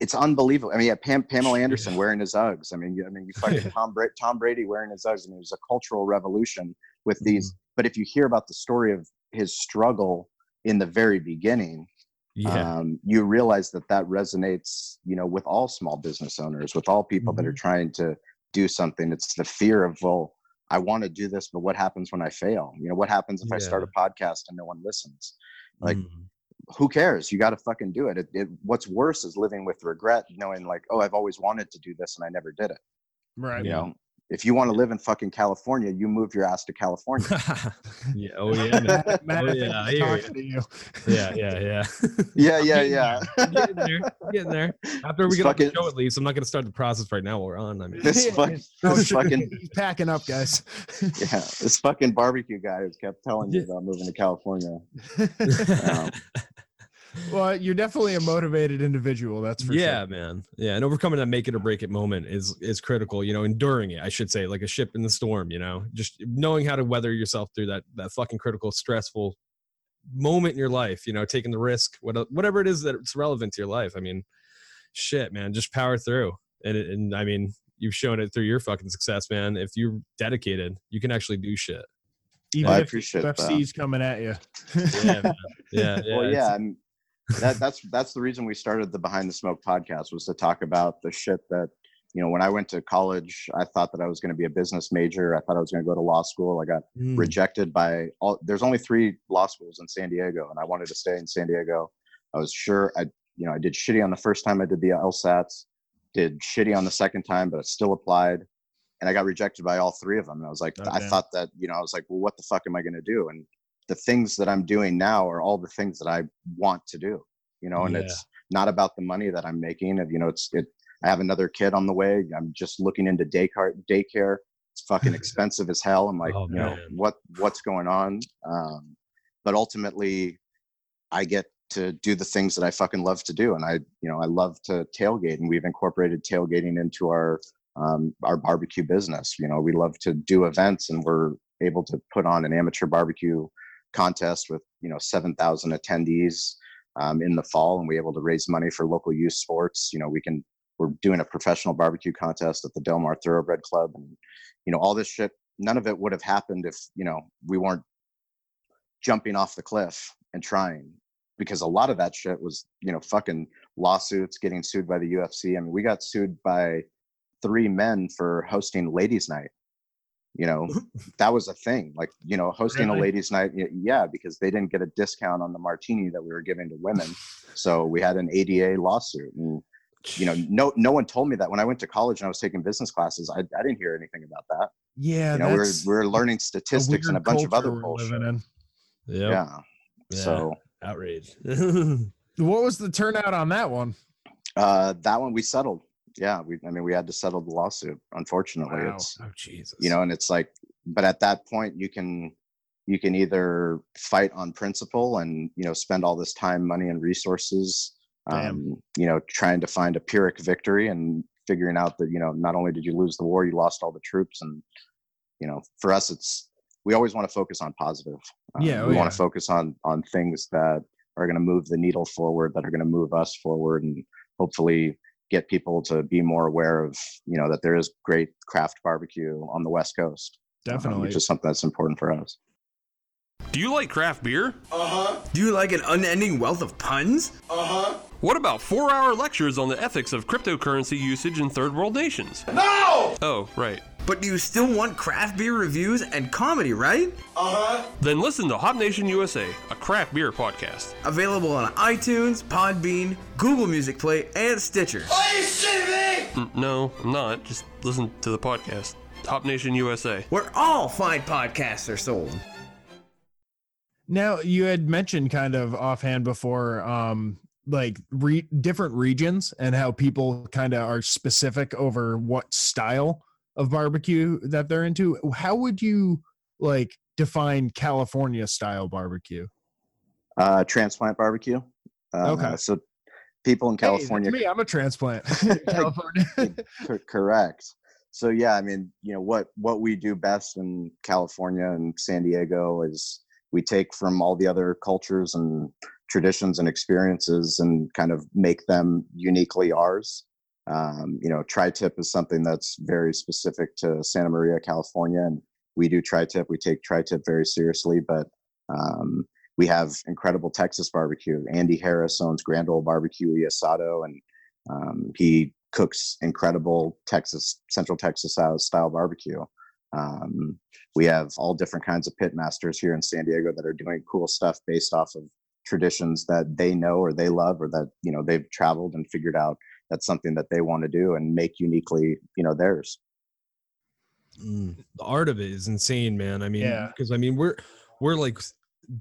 it's unbelievable. I mean, yeah, Pam, Pamela Anderson wearing his Uggs. I mean, you, I mean, you fucking Tom, Bra- Tom Brady wearing his Uggs. I mean, it was a cultural revolution with these. But if you hear about the story of his struggle in the very beginning, Yeah. um, you realize that that resonates, you know, with all small business owners, with all people that are trying to do something. It's the fear of, well, I want to do this, but what happens when I fail? You know, what happens if I start a podcast and no one listens? Like, Mm. who cares? You got to fucking do it. It, it. What's worse is living with regret, knowing like, oh, I've always wanted to do this and I never did it. right. You know, if you want to live in fucking California, you move your ass to California. yeah. Oh yeah. Matt, Matt, Oh, yeah, I hear you. to you. Yeah. Yeah. Yeah. yeah, yeah, getting yeah. I'm getting there. I'm getting there. After we It's get off the fucking- show, at least, I'm not going to start the process right now while we're on. I mean, This fuck, this fucking he's packing up, guys. yeah, this fucking barbecue guy who's kept telling me about moving to California. Um, well, you're definitely a motivated individual. That's for sure. yeah, sure. man. Yeah, and overcoming that make it or break it moment is is critical. You know, enduring it, I should say, like a ship in the storm. You know, just knowing how to weather yourself through that that fucking critical, stressful moment in your life. You know, taking the risk, whatever it is that it's relevant to your life. I mean, shit, man, just power through. And and I mean, you've shown it through your fucking success, man. If you're dedicated, you can actually do shit. Even I if appreciate that. UFC's coming at you. Yeah, yeah, yeah. well, yeah, and that, that's that's the reason we started the Behind the Smoke podcast was to talk about the shit that you know. When I went to college, I thought that I was going to be a business major. I thought I was going to go to law school. I got Mm. rejected by all. There's only three law schools in San Diego, and I wanted to stay in San Diego. I was sure I, you know, I did shitty on the first time I did the LSATs, did shitty on the second time, but I still applied, and I got rejected by all three of them. And I was like, I thought that, you know, I was like, well, what the fuck am I going to do? And the things that I'm doing now are all the things that I want to do, you know, and Yeah. it's not about the money that I'm making. Of you know, it's it. I have another kid on the way. I'm just looking into daycare. Daycare. It's fucking expensive as hell. I'm like, Oh, you know, what what's going on? Um, but ultimately, I get to do the things that I fucking love to do, and I, you know, I love to tailgate, and we've incorporated tailgating into our um, our barbecue business. You know, we love to do events, and we're able to put on an amateur barbecue contest with you know 7,000 attendees um, in the fall, and we're able to raise money for local youth sports. You know, we can we're doing a professional barbecue contest at the Del Mar Thoroughbred Club, and you know all this shit. None of it would have happened if you know we weren't jumping off the cliff and trying because a lot of that shit was you know fucking lawsuits getting sued by the UFC. I mean, we got sued by three men for hosting ladies night. You know, that was a thing. Like, you know, hosting Really? a ladies night, yeah, because they didn't get a discount on the martini that we were giving to women. So we had an ADA lawsuit and you know, no no one told me that when I went to college and I was taking business classes, I, I didn't hear anything about that. Yeah, you know, we were, we were learning statistics and a bunch of other we're bullshit. Yep. Yeah. Yeah. So outrage. What was the turnout on that one? uh that one we settled. Yeah, we I mean we had to settle the lawsuit. Unfortunately, Wow. it's oh Jesus. you know, and it's like, but at that point you can you can either fight on principle and you know spend all this time, money, and resources, um, you know, trying to find a pyrrhic victory and figuring out that you know not only did you lose the war, you lost all the troops, and you know, for us, it's we always want to focus on positive. Um, Yeah, oh we yeah. want to focus on on things that are going to move the needle forward, that are going to move us forward, and hopefully get people to be more aware of you know that there is great craft barbecue on the west coast um, Definitely. which is something that's important for us Do you like craft beer? Uh-huh. Do you like an unending wealth of puns? Uh-huh. What about four hour lectures on the ethics of cryptocurrency usage in third world nations? No! Oh, right. But do you still want craft beer reviews and comedy, right? Uh huh. Then listen to Hop Nation USA, a craft beer podcast. Available on iTunes, Podbean, Google Music Play, and Stitcher. Mm, no, I'm not. Just listen to the podcast. Hop Nation USA. Where all fine podcasts are sold. Now you had mentioned kind of offhand before, um, like re- different regions and how people kind of are specific over what style of barbecue that they're into. How would you like define California style barbecue? Uh, transplant barbecue. Uh, Okay. So people in California. Hey, me, I'm a transplant. California. Correct so yeah i mean you know what what we do best in california and san diego is we take from all the other cultures and traditions and experiences and kind of make them uniquely ours um, you know tri-tip is something that's very specific to santa maria california and we do tri-tip we take tri-tip very seriously but um, we have incredible texas barbecue andy harris owns grand ole barbecue y asado and um, he cooks incredible Texas, Central Texas style- barbecue. Um, we have all different kinds of pit masters here in San Diego that are doing cool stuff based off of traditions that they know or they love or that you know they've traveled and figured out that's something that they want to do and make uniquely you know theirs. Mm, the art of it is insane, man. I mean, Yeah. because I mean, we're we're like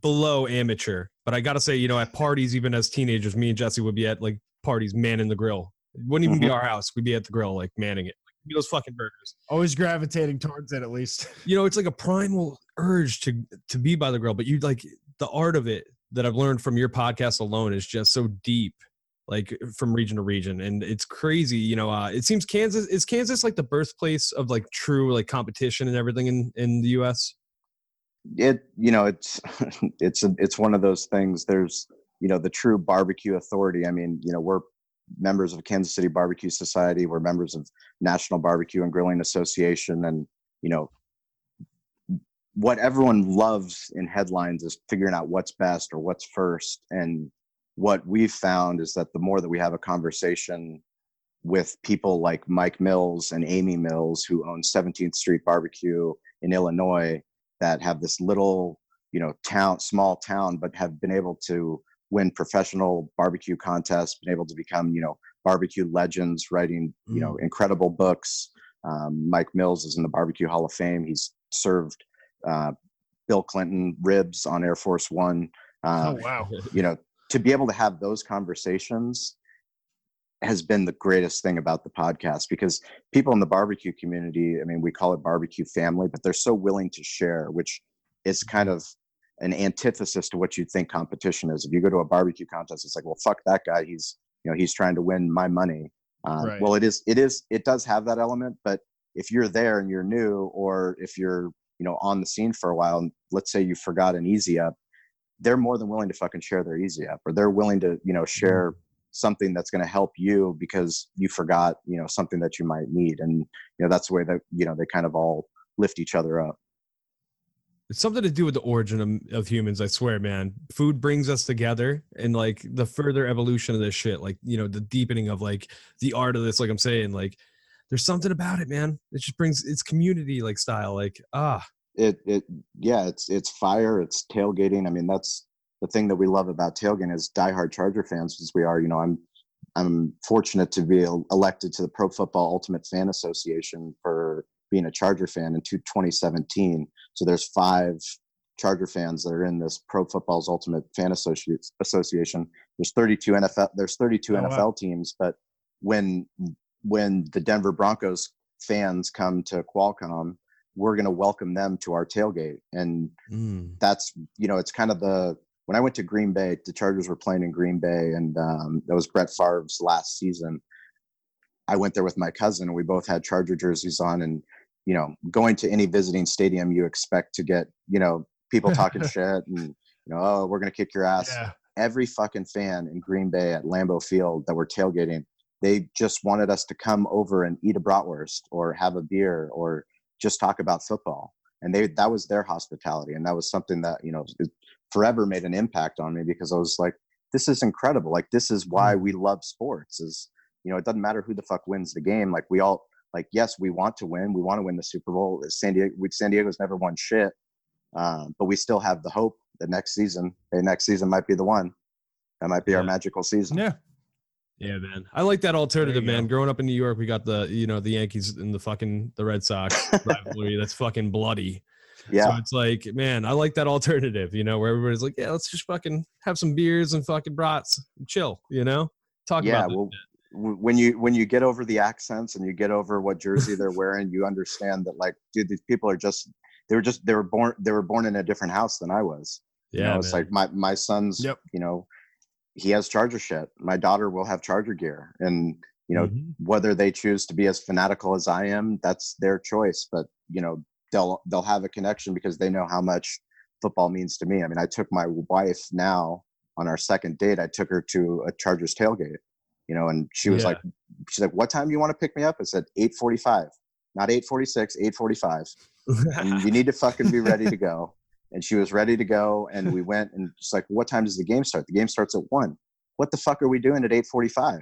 below amateur, but I gotta say, you know, at parties, even as teenagers, me and Jesse would be at like parties, manning the grill. It wouldn't even be Mhm. our house. We'd be at the grill, like manning it. Like, those fucking burgers. Always gravitating towards it at least. You know, it's like a primal urge to to be by the grill, but you like the art of it that I've learned from your podcast alone is just so deep like from region to region and it's crazy you know uh it seems kansas is kansas like the birthplace of like true like competition and everything in in the us it you know it's it's it's one of those things there's you know the true barbecue authority i mean you know we're members of kansas city barbecue society we're members of national barbecue and grilling association and you know what everyone loves in headlines is figuring out what's best or what's first and what we've found is that the more that we have a conversation with people like mike mills and amy mills who own 17th street barbecue in illinois that have this little you know town small town but have been able to win professional barbecue contests been able to become you know barbecue legends writing you know incredible books. Um, mike mills is in the barbecue hall of fame. He's served uh, bill clinton ribs on air force one Oh um, wow. you know to be able to have those conversations has been the greatest thing about the podcast because people in the barbecue community i mean we call it barbecue family but they're so willing to share which is kind of an antithesis to what you'd think competition is. If you go to a barbecue contest it's like well fuck that guy. He's you know he's trying to win my money. Uh, Right. well it is it is it does have that element but if you're there and you're new or if you're you know on the scene for a while and let's say you forgot an easy up they're more than willing to fucking share their easy up or they're willing to you know share something that's going to help you because you forgot you know something that you might need and you know that's the way that you know they kind of all lift each other up. It's something to do with the origin of, of humans i swear man. Food brings us together and like the further evolution of this shit like you know the deepening of like the art of this like i'm saying like there's something about it man. It just brings it's community like style like ah it it yeah it's it's fire it's tailgating. I mean that's the thing that we love about tailgating as diehard charger fans as we are you know i'm i'm fortunate to be elected to the pro football ultimate fan association for being a charger fan in 2017 so there's five charger fans that are in this pro football's ultimate fan Associ- association. There's 32 nfl there's 32 Oh, wow. nfl teams but when when the denver broncos fans come to qualcomm we're going to welcome them to our tailgate. And mm, that's you know it's kind of the when i went to green bay the chargers were playing in green bay and um, that was brett Favre's last season. I went there with my cousin and we both had charger jerseys on and you know going to any visiting stadium you expect to get you know people talking shit and you know oh we're going to kick your ass. Yeah. every fucking fan in Green Bay at Lambeau Field that were tailgating, they just wanted us to come over and eat a bratwurst or have a beer or just talk about football. and they that was their hospitality. And that was something that you know forever made an impact on me because i was like this is incredible. Like this is why we love sports is you know it doesn't matter who the fuck wins the game. Like we all like yes we want to win. We want to win the super bowl. San diego we, san diego's never won shit um, but we still have the hope that next season hey, next season might be the one. That might be our magical season. Yeah. Yeah, man. I like that alternative, you man. Growing up in New York, we got the you know the Yankees and the fucking the Red Sox rivalry. That's fucking bloody. yeah So it's like, man, I like that alternative. You know, where everybody's like, yeah, let's just fucking have some beers and fucking brats, and chill. You know, talk yeah about. this well w- when you when you get over the accents and you get over what jersey they're wearing you understand that like dude these people are just they were just they were born they were born in a different house than i was you yeah, know it's like my my son's Yep. you know he has charger shit my daughter will have charger gear and you know Mhm. whether they choose to be as fanatical as i am that's their choice but you know they'll they'll have a connection because they know how much football means to me i mean i took my wife now on our second date i took her to a chargers tailgate you know and she was Yeah. like she's like what time do you want to pick me up i said 8.45 not 8.46 8.45 and you need to fucking be ready to go. And she was ready to go, and we went and just like, what time does the game start? The game starts at one. What the fuck are we doing at eight forty-five?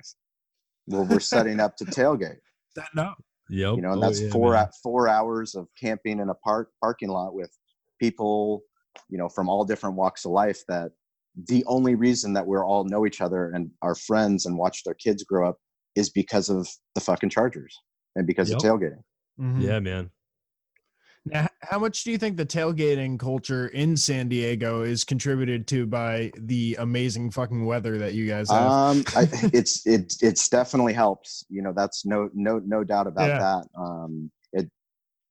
Well, we're setting up to tailgate. That no. Yep. You know, and Oh, that's yeah, four man. four hours of camping in a park parking lot with people, you know, from all different walks of life. That the only reason that we're all know each other and are friends and watch their kids grow up is because of the fucking Chargers and because Yep. of tailgating. Mhm. Yeah, man. Now, how much do you think the tailgating culture in San Diego is contributed to by the amazing fucking weather that you guys have? Um, I, it's it it's definitely helps. You know, that's no no no doubt about Yeah. that. Um, it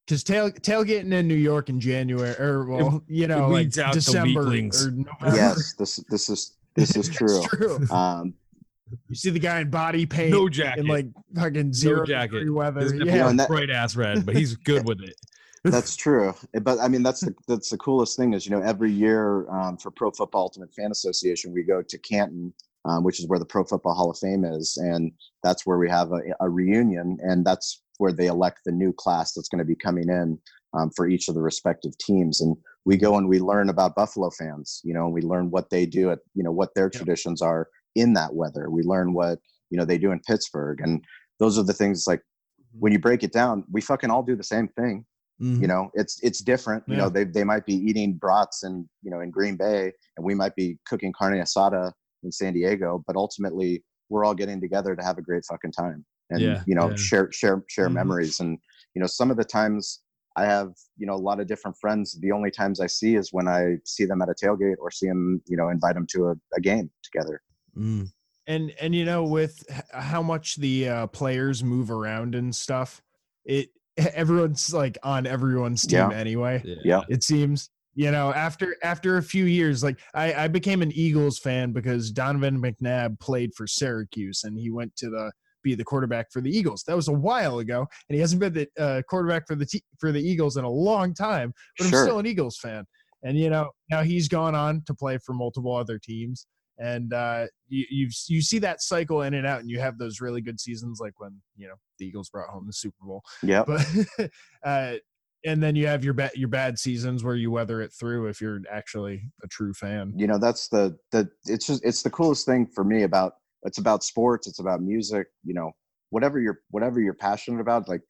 Because tail tailgating in New York in January, or well, you know, like weeds December or November. yes, this this is this is true. It's true. Um, You see the guy in body paint No jacket. in like fucking zero jacket. degree weather. His Yeah. yeah, and that- bright ass red, but he's good with it. That's true. But I mean, that's the that's the coolest thing is you know every year um, for Pro Football Ultimate Fan Association we go to Canton, um, which is where the Pro Football Hall of Fame is, and that's where we have a, a reunion, and that's where they elect the new class that's going to be coming in um, for each of the respective teams, and we go and we learn about Buffalo fans, you know, and we learn what they do at you know what their traditions are in that weather. We learn what you know they do in Pittsburgh, and those are the things like when you break it down, we fucking all do the same thing Mm-hmm. you know it's it's different you know they, they might be eating brats and you know in green bay and we might be cooking carne asada in san diego but ultimately we're all getting together to have a great fucking time and Yeah, you know yeah. share share share Mhm. memories and you know some of the times i have you know a lot of different friends the only times i see is when i see them at a tailgate or see them you know invite them to a, a game together Mm. and and you know with how much the uh, players move around and stuff it everyone's like on everyone's team Yeah. anyway Yeah. yeah it seems you know after after a few years like i i became an eagles fan because donovan mcnabb played for syracuse and he went to the be the quarterback for the eagles that was a while ago and he hasn't been the uh, quarterback for the te- for the eagles in a long time but Sure. i'm still an eagles fan and you know now he's gone on to play for multiple other teams and uh you you you see that cycle in and out and you have those really good seasons like when you know the eagles brought home the super bowl. Yep. But uh and then you have your bad your bad seasons where you weather it through if you're actually a true fan. You know that's the the it's just it's the coolest thing for me about it's about sports it's about music you know whatever you're whatever you're passionate about like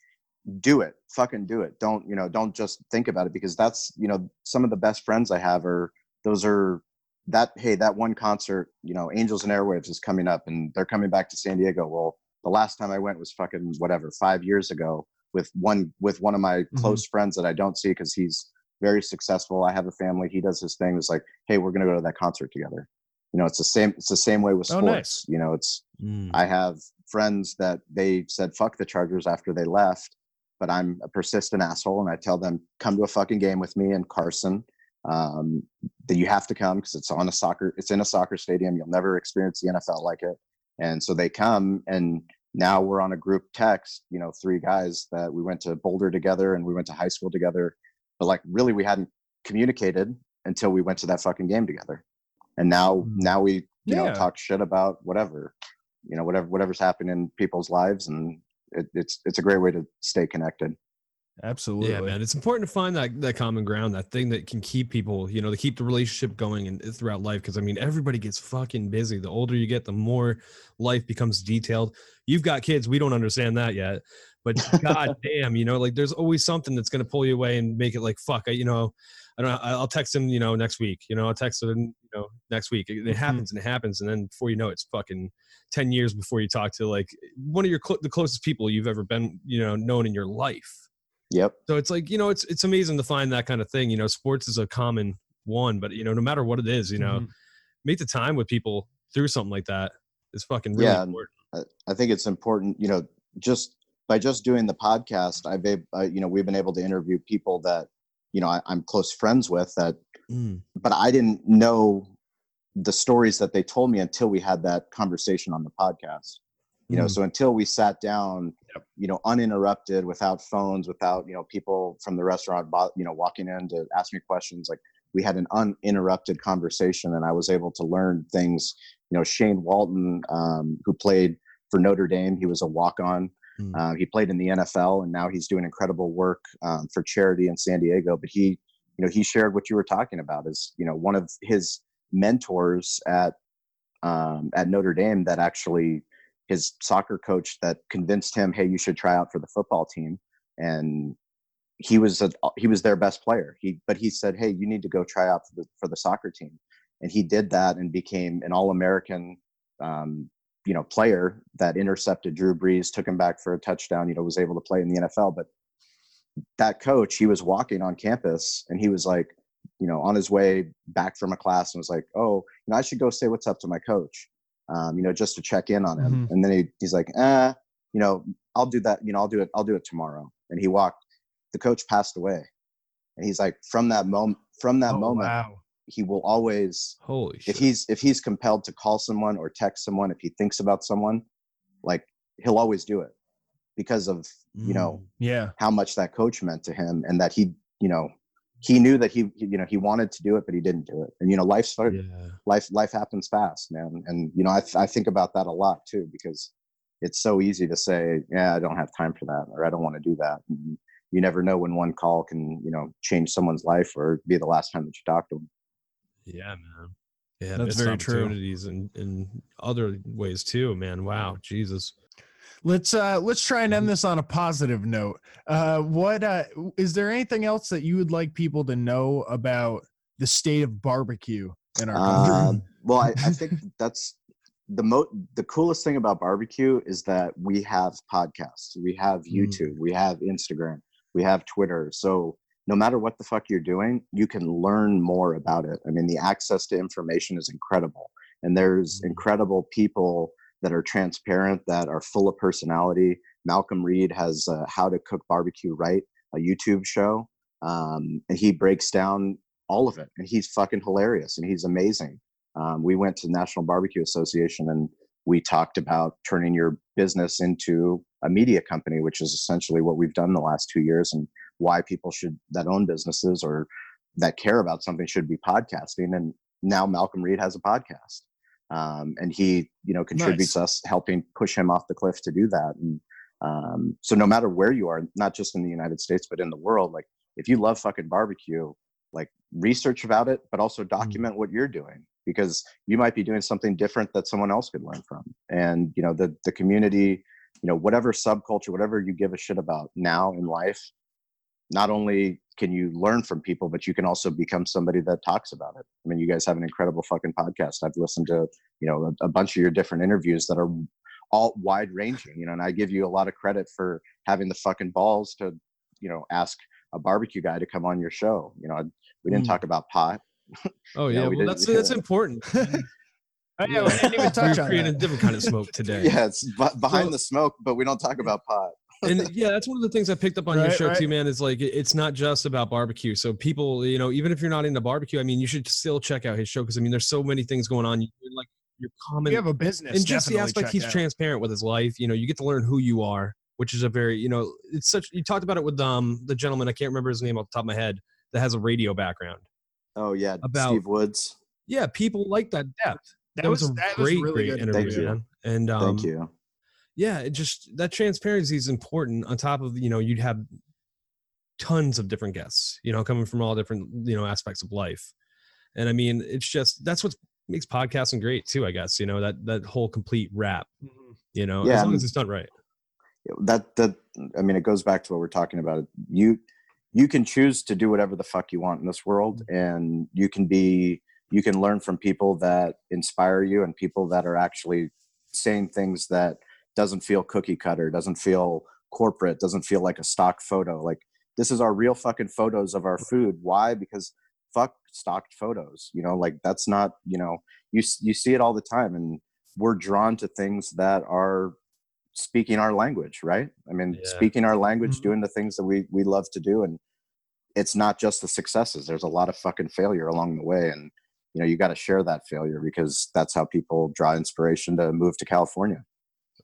do it fucking do it. Don't you know don't just think about it because that's you know some of the best friends i have are those are that hey that one concert you know angels and airwaves is coming up and they're coming back to san diego. Well the last time i went was fucking whatever five years ago with one with one of my close friends that i don't see because he's very successful. I have a family. He does his thing. It's like hey we're going to go to that concert together. You know it's the same it's the same way with Oh, sports. nice. you know it's Mm. I have friends that they said fuck the Chargers after they left, but I'm a persistent asshole and I tell them come to a fucking game with me and Carson. Um, that you have to come because it's on a soccer, it's in a soccer stadium. You'll never experience the NFL like it. And so they come and now we're on a group text, you know, three guys that we went to Boulder together and we went to high school together. But like really we hadn't communicated until we went to that fucking game together. And now now we, you know, talk shit about whatever you know whatever whatever's happening in people's lives and it, it's it's a great way to stay connected Absolutely. Yeah, man. It's important to find that that common ground, that thing that can keep people, you know, to keep the relationship going and uh, throughout life. Because I mean, everybody gets fucking busy. The older you get, the more life becomes detailed. You've got kids. We don't understand that yet, but god damn, you know, like there's always something that's gonna pull you away and make it like fuck. I, you know, I don't. know, I'll text him, you know, next week. You know, I'll text him, you know, next week. It, it mm-hmm. happens and it happens, and then before you know, it, it's fucking ten years before you talk to like one of your cl- the closest people you've ever been, you know, known in your life. Yep. So it's like, you know, it's it's amazing to find that kind of thing. You know, sports is a common one, but you know, no matter what it is, you know, Mhm. make the time with people through something like that is fucking really Yeah, important. I, think it's important, you know, just by just doing the podcast, I've, uh, you know, we've been able to interview people that, you know, I, I'm close friends with that, Mm. but I didn't know the stories that they told me until we had that conversation on the podcast. You know, Mm. so until we sat down, you know, uninterrupted, without phones, without you know people from the restaurant, you know, walking in to ask me questions, like we had an uninterrupted conversation, and I was able to learn things. You know, Shane Walton, um, who played for Notre Dame, he was a walk-on. Mm. Uh, he played in the NFL, and now he's doing incredible work um, for charity in San Diego. But he, you know, he shared what you were talking about. Is you know one of his mentors at um, at Notre Dame that actually his soccer coach that convinced him, hey, you should try out for the football team, and he was a, he was their best player. He but he said, hey, you need to go try out for the for the soccer team, and he did that and became an All American. Um, you know, player that intercepted Drew Brees, took him back for a touchdown. You know, was able to play in the NFL. But that coach, he was walking on campus, and he was like, you know, on his way back from a class, and was like, "Oh, you know, I should go say what's up to my coach." Um, you know, just to check in on him. And then he, he's like, eh, you know, I'll do that. You know, I'll do it. I'll do it tomorrow. And he walked. The coach passed away, and he's like, from that moment, from that Oh, moment, wow. he will always. Holy shit. If he's if he's compelled to call someone or text someone, if he thinks about someone, like he'll always do it because of you know Yeah. how much that coach meant to him and that he you know he knew that he you know he wanted to do it but he didn't do it and you know life's Yeah. life life happens fast man and you know I, th- I think about that a lot too because it's so easy to say yeah i don't have time for that or i don't want to do that and you never know when one call can you know change someone's life or be the last time that you talk to them Yeah, man. Yeah, That's very true. opportunities and in other ways too, man. Wow, Jesus. Let's uh let's try and end this on a positive note. Uh what uh is there anything else that you would like people to know about the state of barbecue in our country? Um, well, I, I think that's the mo the coolest thing about barbecue is that we have podcasts, we have YouTube, we have Instagram, we have Twitter. So no matter what the fuck you're doing, you can learn more about it. I mean, the access to information is incredible, and there's incredible people that are transparent, that are full of personality. Malcolm Reed has uh, How to Cook Barbecue Right, a YouTube show, um, and he breaks down all of it, and he's fucking hilarious, and he's amazing. Um, we went to the National Barbecue Association, and we talked about turning your business into a media company, which is essentially what we've done the last two years, and why people should that own businesses or that care about something should be podcasting. And now Malcolm Reed has a podcast um, and he you know contributes us helping push him off the cliff to do that. And um, so no matter where you are not just in the united states but in the world like if you love fucking barbecue like research about it but also document what you're doing because you might be doing something different that someone else could learn from. And you know the the community you know whatever subculture whatever you give a shit about now in life not only can you learn from people, but you can also become somebody that talks about it. I mean, you guys have an incredible fucking podcast. I've listened to, you know, a, a bunch of your different interviews that are all wide ranging, you know, and I give you a lot of credit for having the fucking balls to, you know, ask a barbecue guy to come on your show. You know, we didn't Mm. talk about pot. Oh You know, yeah, we well, did- that's that's important. Oh, yeah, we didn't even touch We're on creating that. a different kind of smoke today. Yeah, it's b- behind So- the smoke, but we don't talk about pot. And yeah, that's one of the things I picked up on your show right. too, man. Is like it's not just about barbecue. So people, you know, even if you're not into barbecue, I mean, you should still check out his show because I mean, there's so many things going on. You're like your common You have a business. and just the aspect he's out. transparent with his life. You know, you get to learn who you are, which is a very, you know, it's such. You talked about it with um the gentleman I can't remember his name off the top of my head that has a radio background. Oh yeah, About- Steve Woods. Yeah, people like that depth. That That, was, was- a that was great, really great good. interview, Thank you. man. And um, Thank you. Yeah it just that transparency is important on top of you know you'd have tons of different guests, you know, coming from all different, you know, aspects of life. And I mean, it's just that's what makes podcasting great too, I guess, you know, that that whole complete wrap, mm-hmm. you know, Yeah, as long and- as it's done right. that that i mean it goes back to what we're talking about you you can choose to do whatever the fuck you want in this world mm-hmm. and you can be you can learn from people that inspire you and people that are actually saying things that doesn't feel cookie cutter doesn't feel corporate doesn't feel like a stock photo. Like this is our real fucking photos of our food. Why? Because fuck stocked photos you know? Like that's not you know you you see it all the time and we're drawn to things that are speaking our language right? I mean Yeah. speaking our language Mhm. doing the things that we we love to do and it's not just the successes. There's a lot of fucking failure along the way and you know you got to share that failure because that's how people draw inspiration to move to california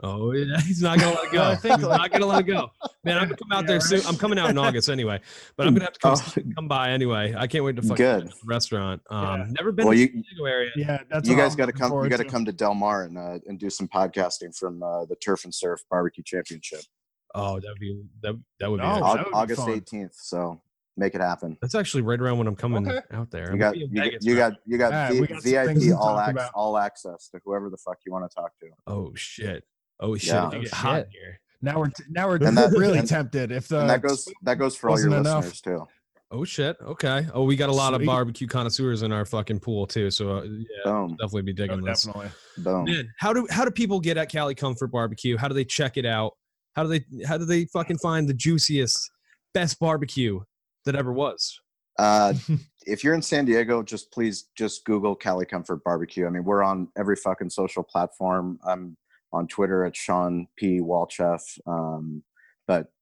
Oh, yeah, he's not gonna let it go. I think, he's like- not gonna let it go. Man, I'm gonna come out Yeah, there soon. I'm coming out in August anyway, but I'm gonna have to come, Oh. come by anyway. I can't wait to fucking Good. visit the restaurant. Um, Yeah. never been Well, to you- the San Diego area. Yeah, that's you guys got to come you got to to. come to del mar and uh, and do some podcasting from uh, the turf and surf barbecue championship Oh, that'd be that. That would be. That would august fun. 18th so make it happen That's actually right around when I'm coming Okay. out there. you I'm got gonna you, got- Vegas you got you got, Alright, v- got vip all talk ac- all access to whoever the fuck you want to talk to Oh shit! Oh shit! Yeah. It Oh, get hot shit. in here. Now we're t- now we're that- really and- tempted. If the and that goes that goes for all your wasn't enough. listeners too Oh shit! Okay. Oh, we got a lot Sweet. of barbecue connoisseurs in our fucking pool too. So uh, yeah, boom definitely be Oh, digging this. definitely. boom Man, how do how do people get at Cali Comfort Barbecue? How do they check it out? How do they how do they fucking find the juiciest, best barbecue that ever was? Uh, if you're in San Diego, just please just Google Cali Comfort Barbecue. I mean, we're on every fucking social platform. I'm on Twitter at Shawn P. Walchef. Um, but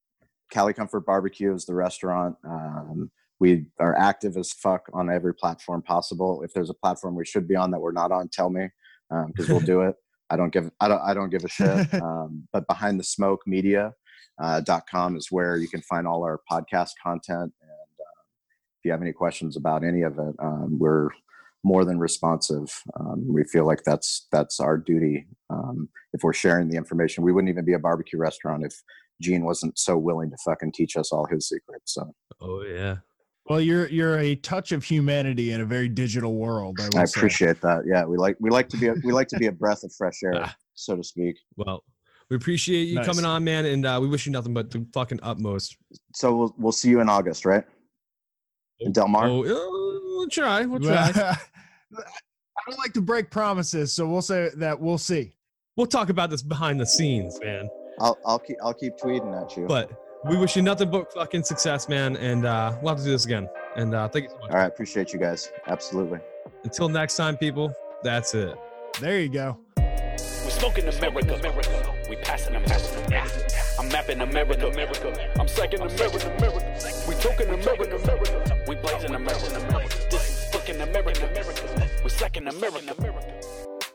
Cali Comfort Barbecue is the restaurant. Um, we are active as fuck on every platform possible. If there's a platform we should be on that we're not on, tell me because we'll do it. I don't give I don't I don't give a shit. Um, but behind the smoke media uh, dot com is where you can find all our podcast content and uh, if you have any questions about any of it, um, we're more than responsive. Um, we feel like that's that's our duty. Um, if we're sharing the information, we wouldn't even be a barbecue restaurant if Gene wasn't so willing to fucking teach us all his secrets. So Oh yeah. Well, you're you're a touch of humanity in a very digital world. I, will I say. appreciate that. Yeah, we like we like to be a, we like to be a breath of fresh air, Ah. so to speak. Well, we appreciate you Nice. coming on, man, and uh, we wish you nothing but the fucking utmost. So we'll we'll see you in August, right? In Del Mar. Oh, uh, we'll try. We'll try. I don't like to break promises, so we'll say that we'll see. We'll talk about this behind the scenes, man. I'll I'll keep I'll keep tweeting at you. But we wish you nothing but fucking success, man, and uh, we'll have to do this again. And uh, thank you so much. all right, appreciate you guys. Absolutely. Until next time, people. That's it. There you go. We're smoking America. America. We passing America. Yeah. I'm mapping America. America. I'm psyching America. America. We talking America. America. We blazing America. This is fucking America. America. We slacking America. America.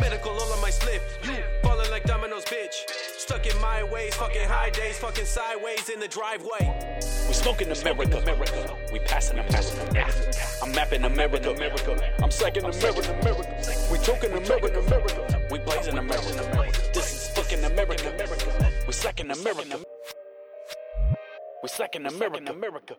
Medical all on my slip. You falling like dominoes, bitch. Stuck in my ways, fucking high days, fucking sideways in the driveway. We smoking America, America. We passing America. I'm mapping America, America. I'm psyching America, America. We talking America, America. We blazing America, America. This is fucking America, America. We slacking America. We slacking America, America.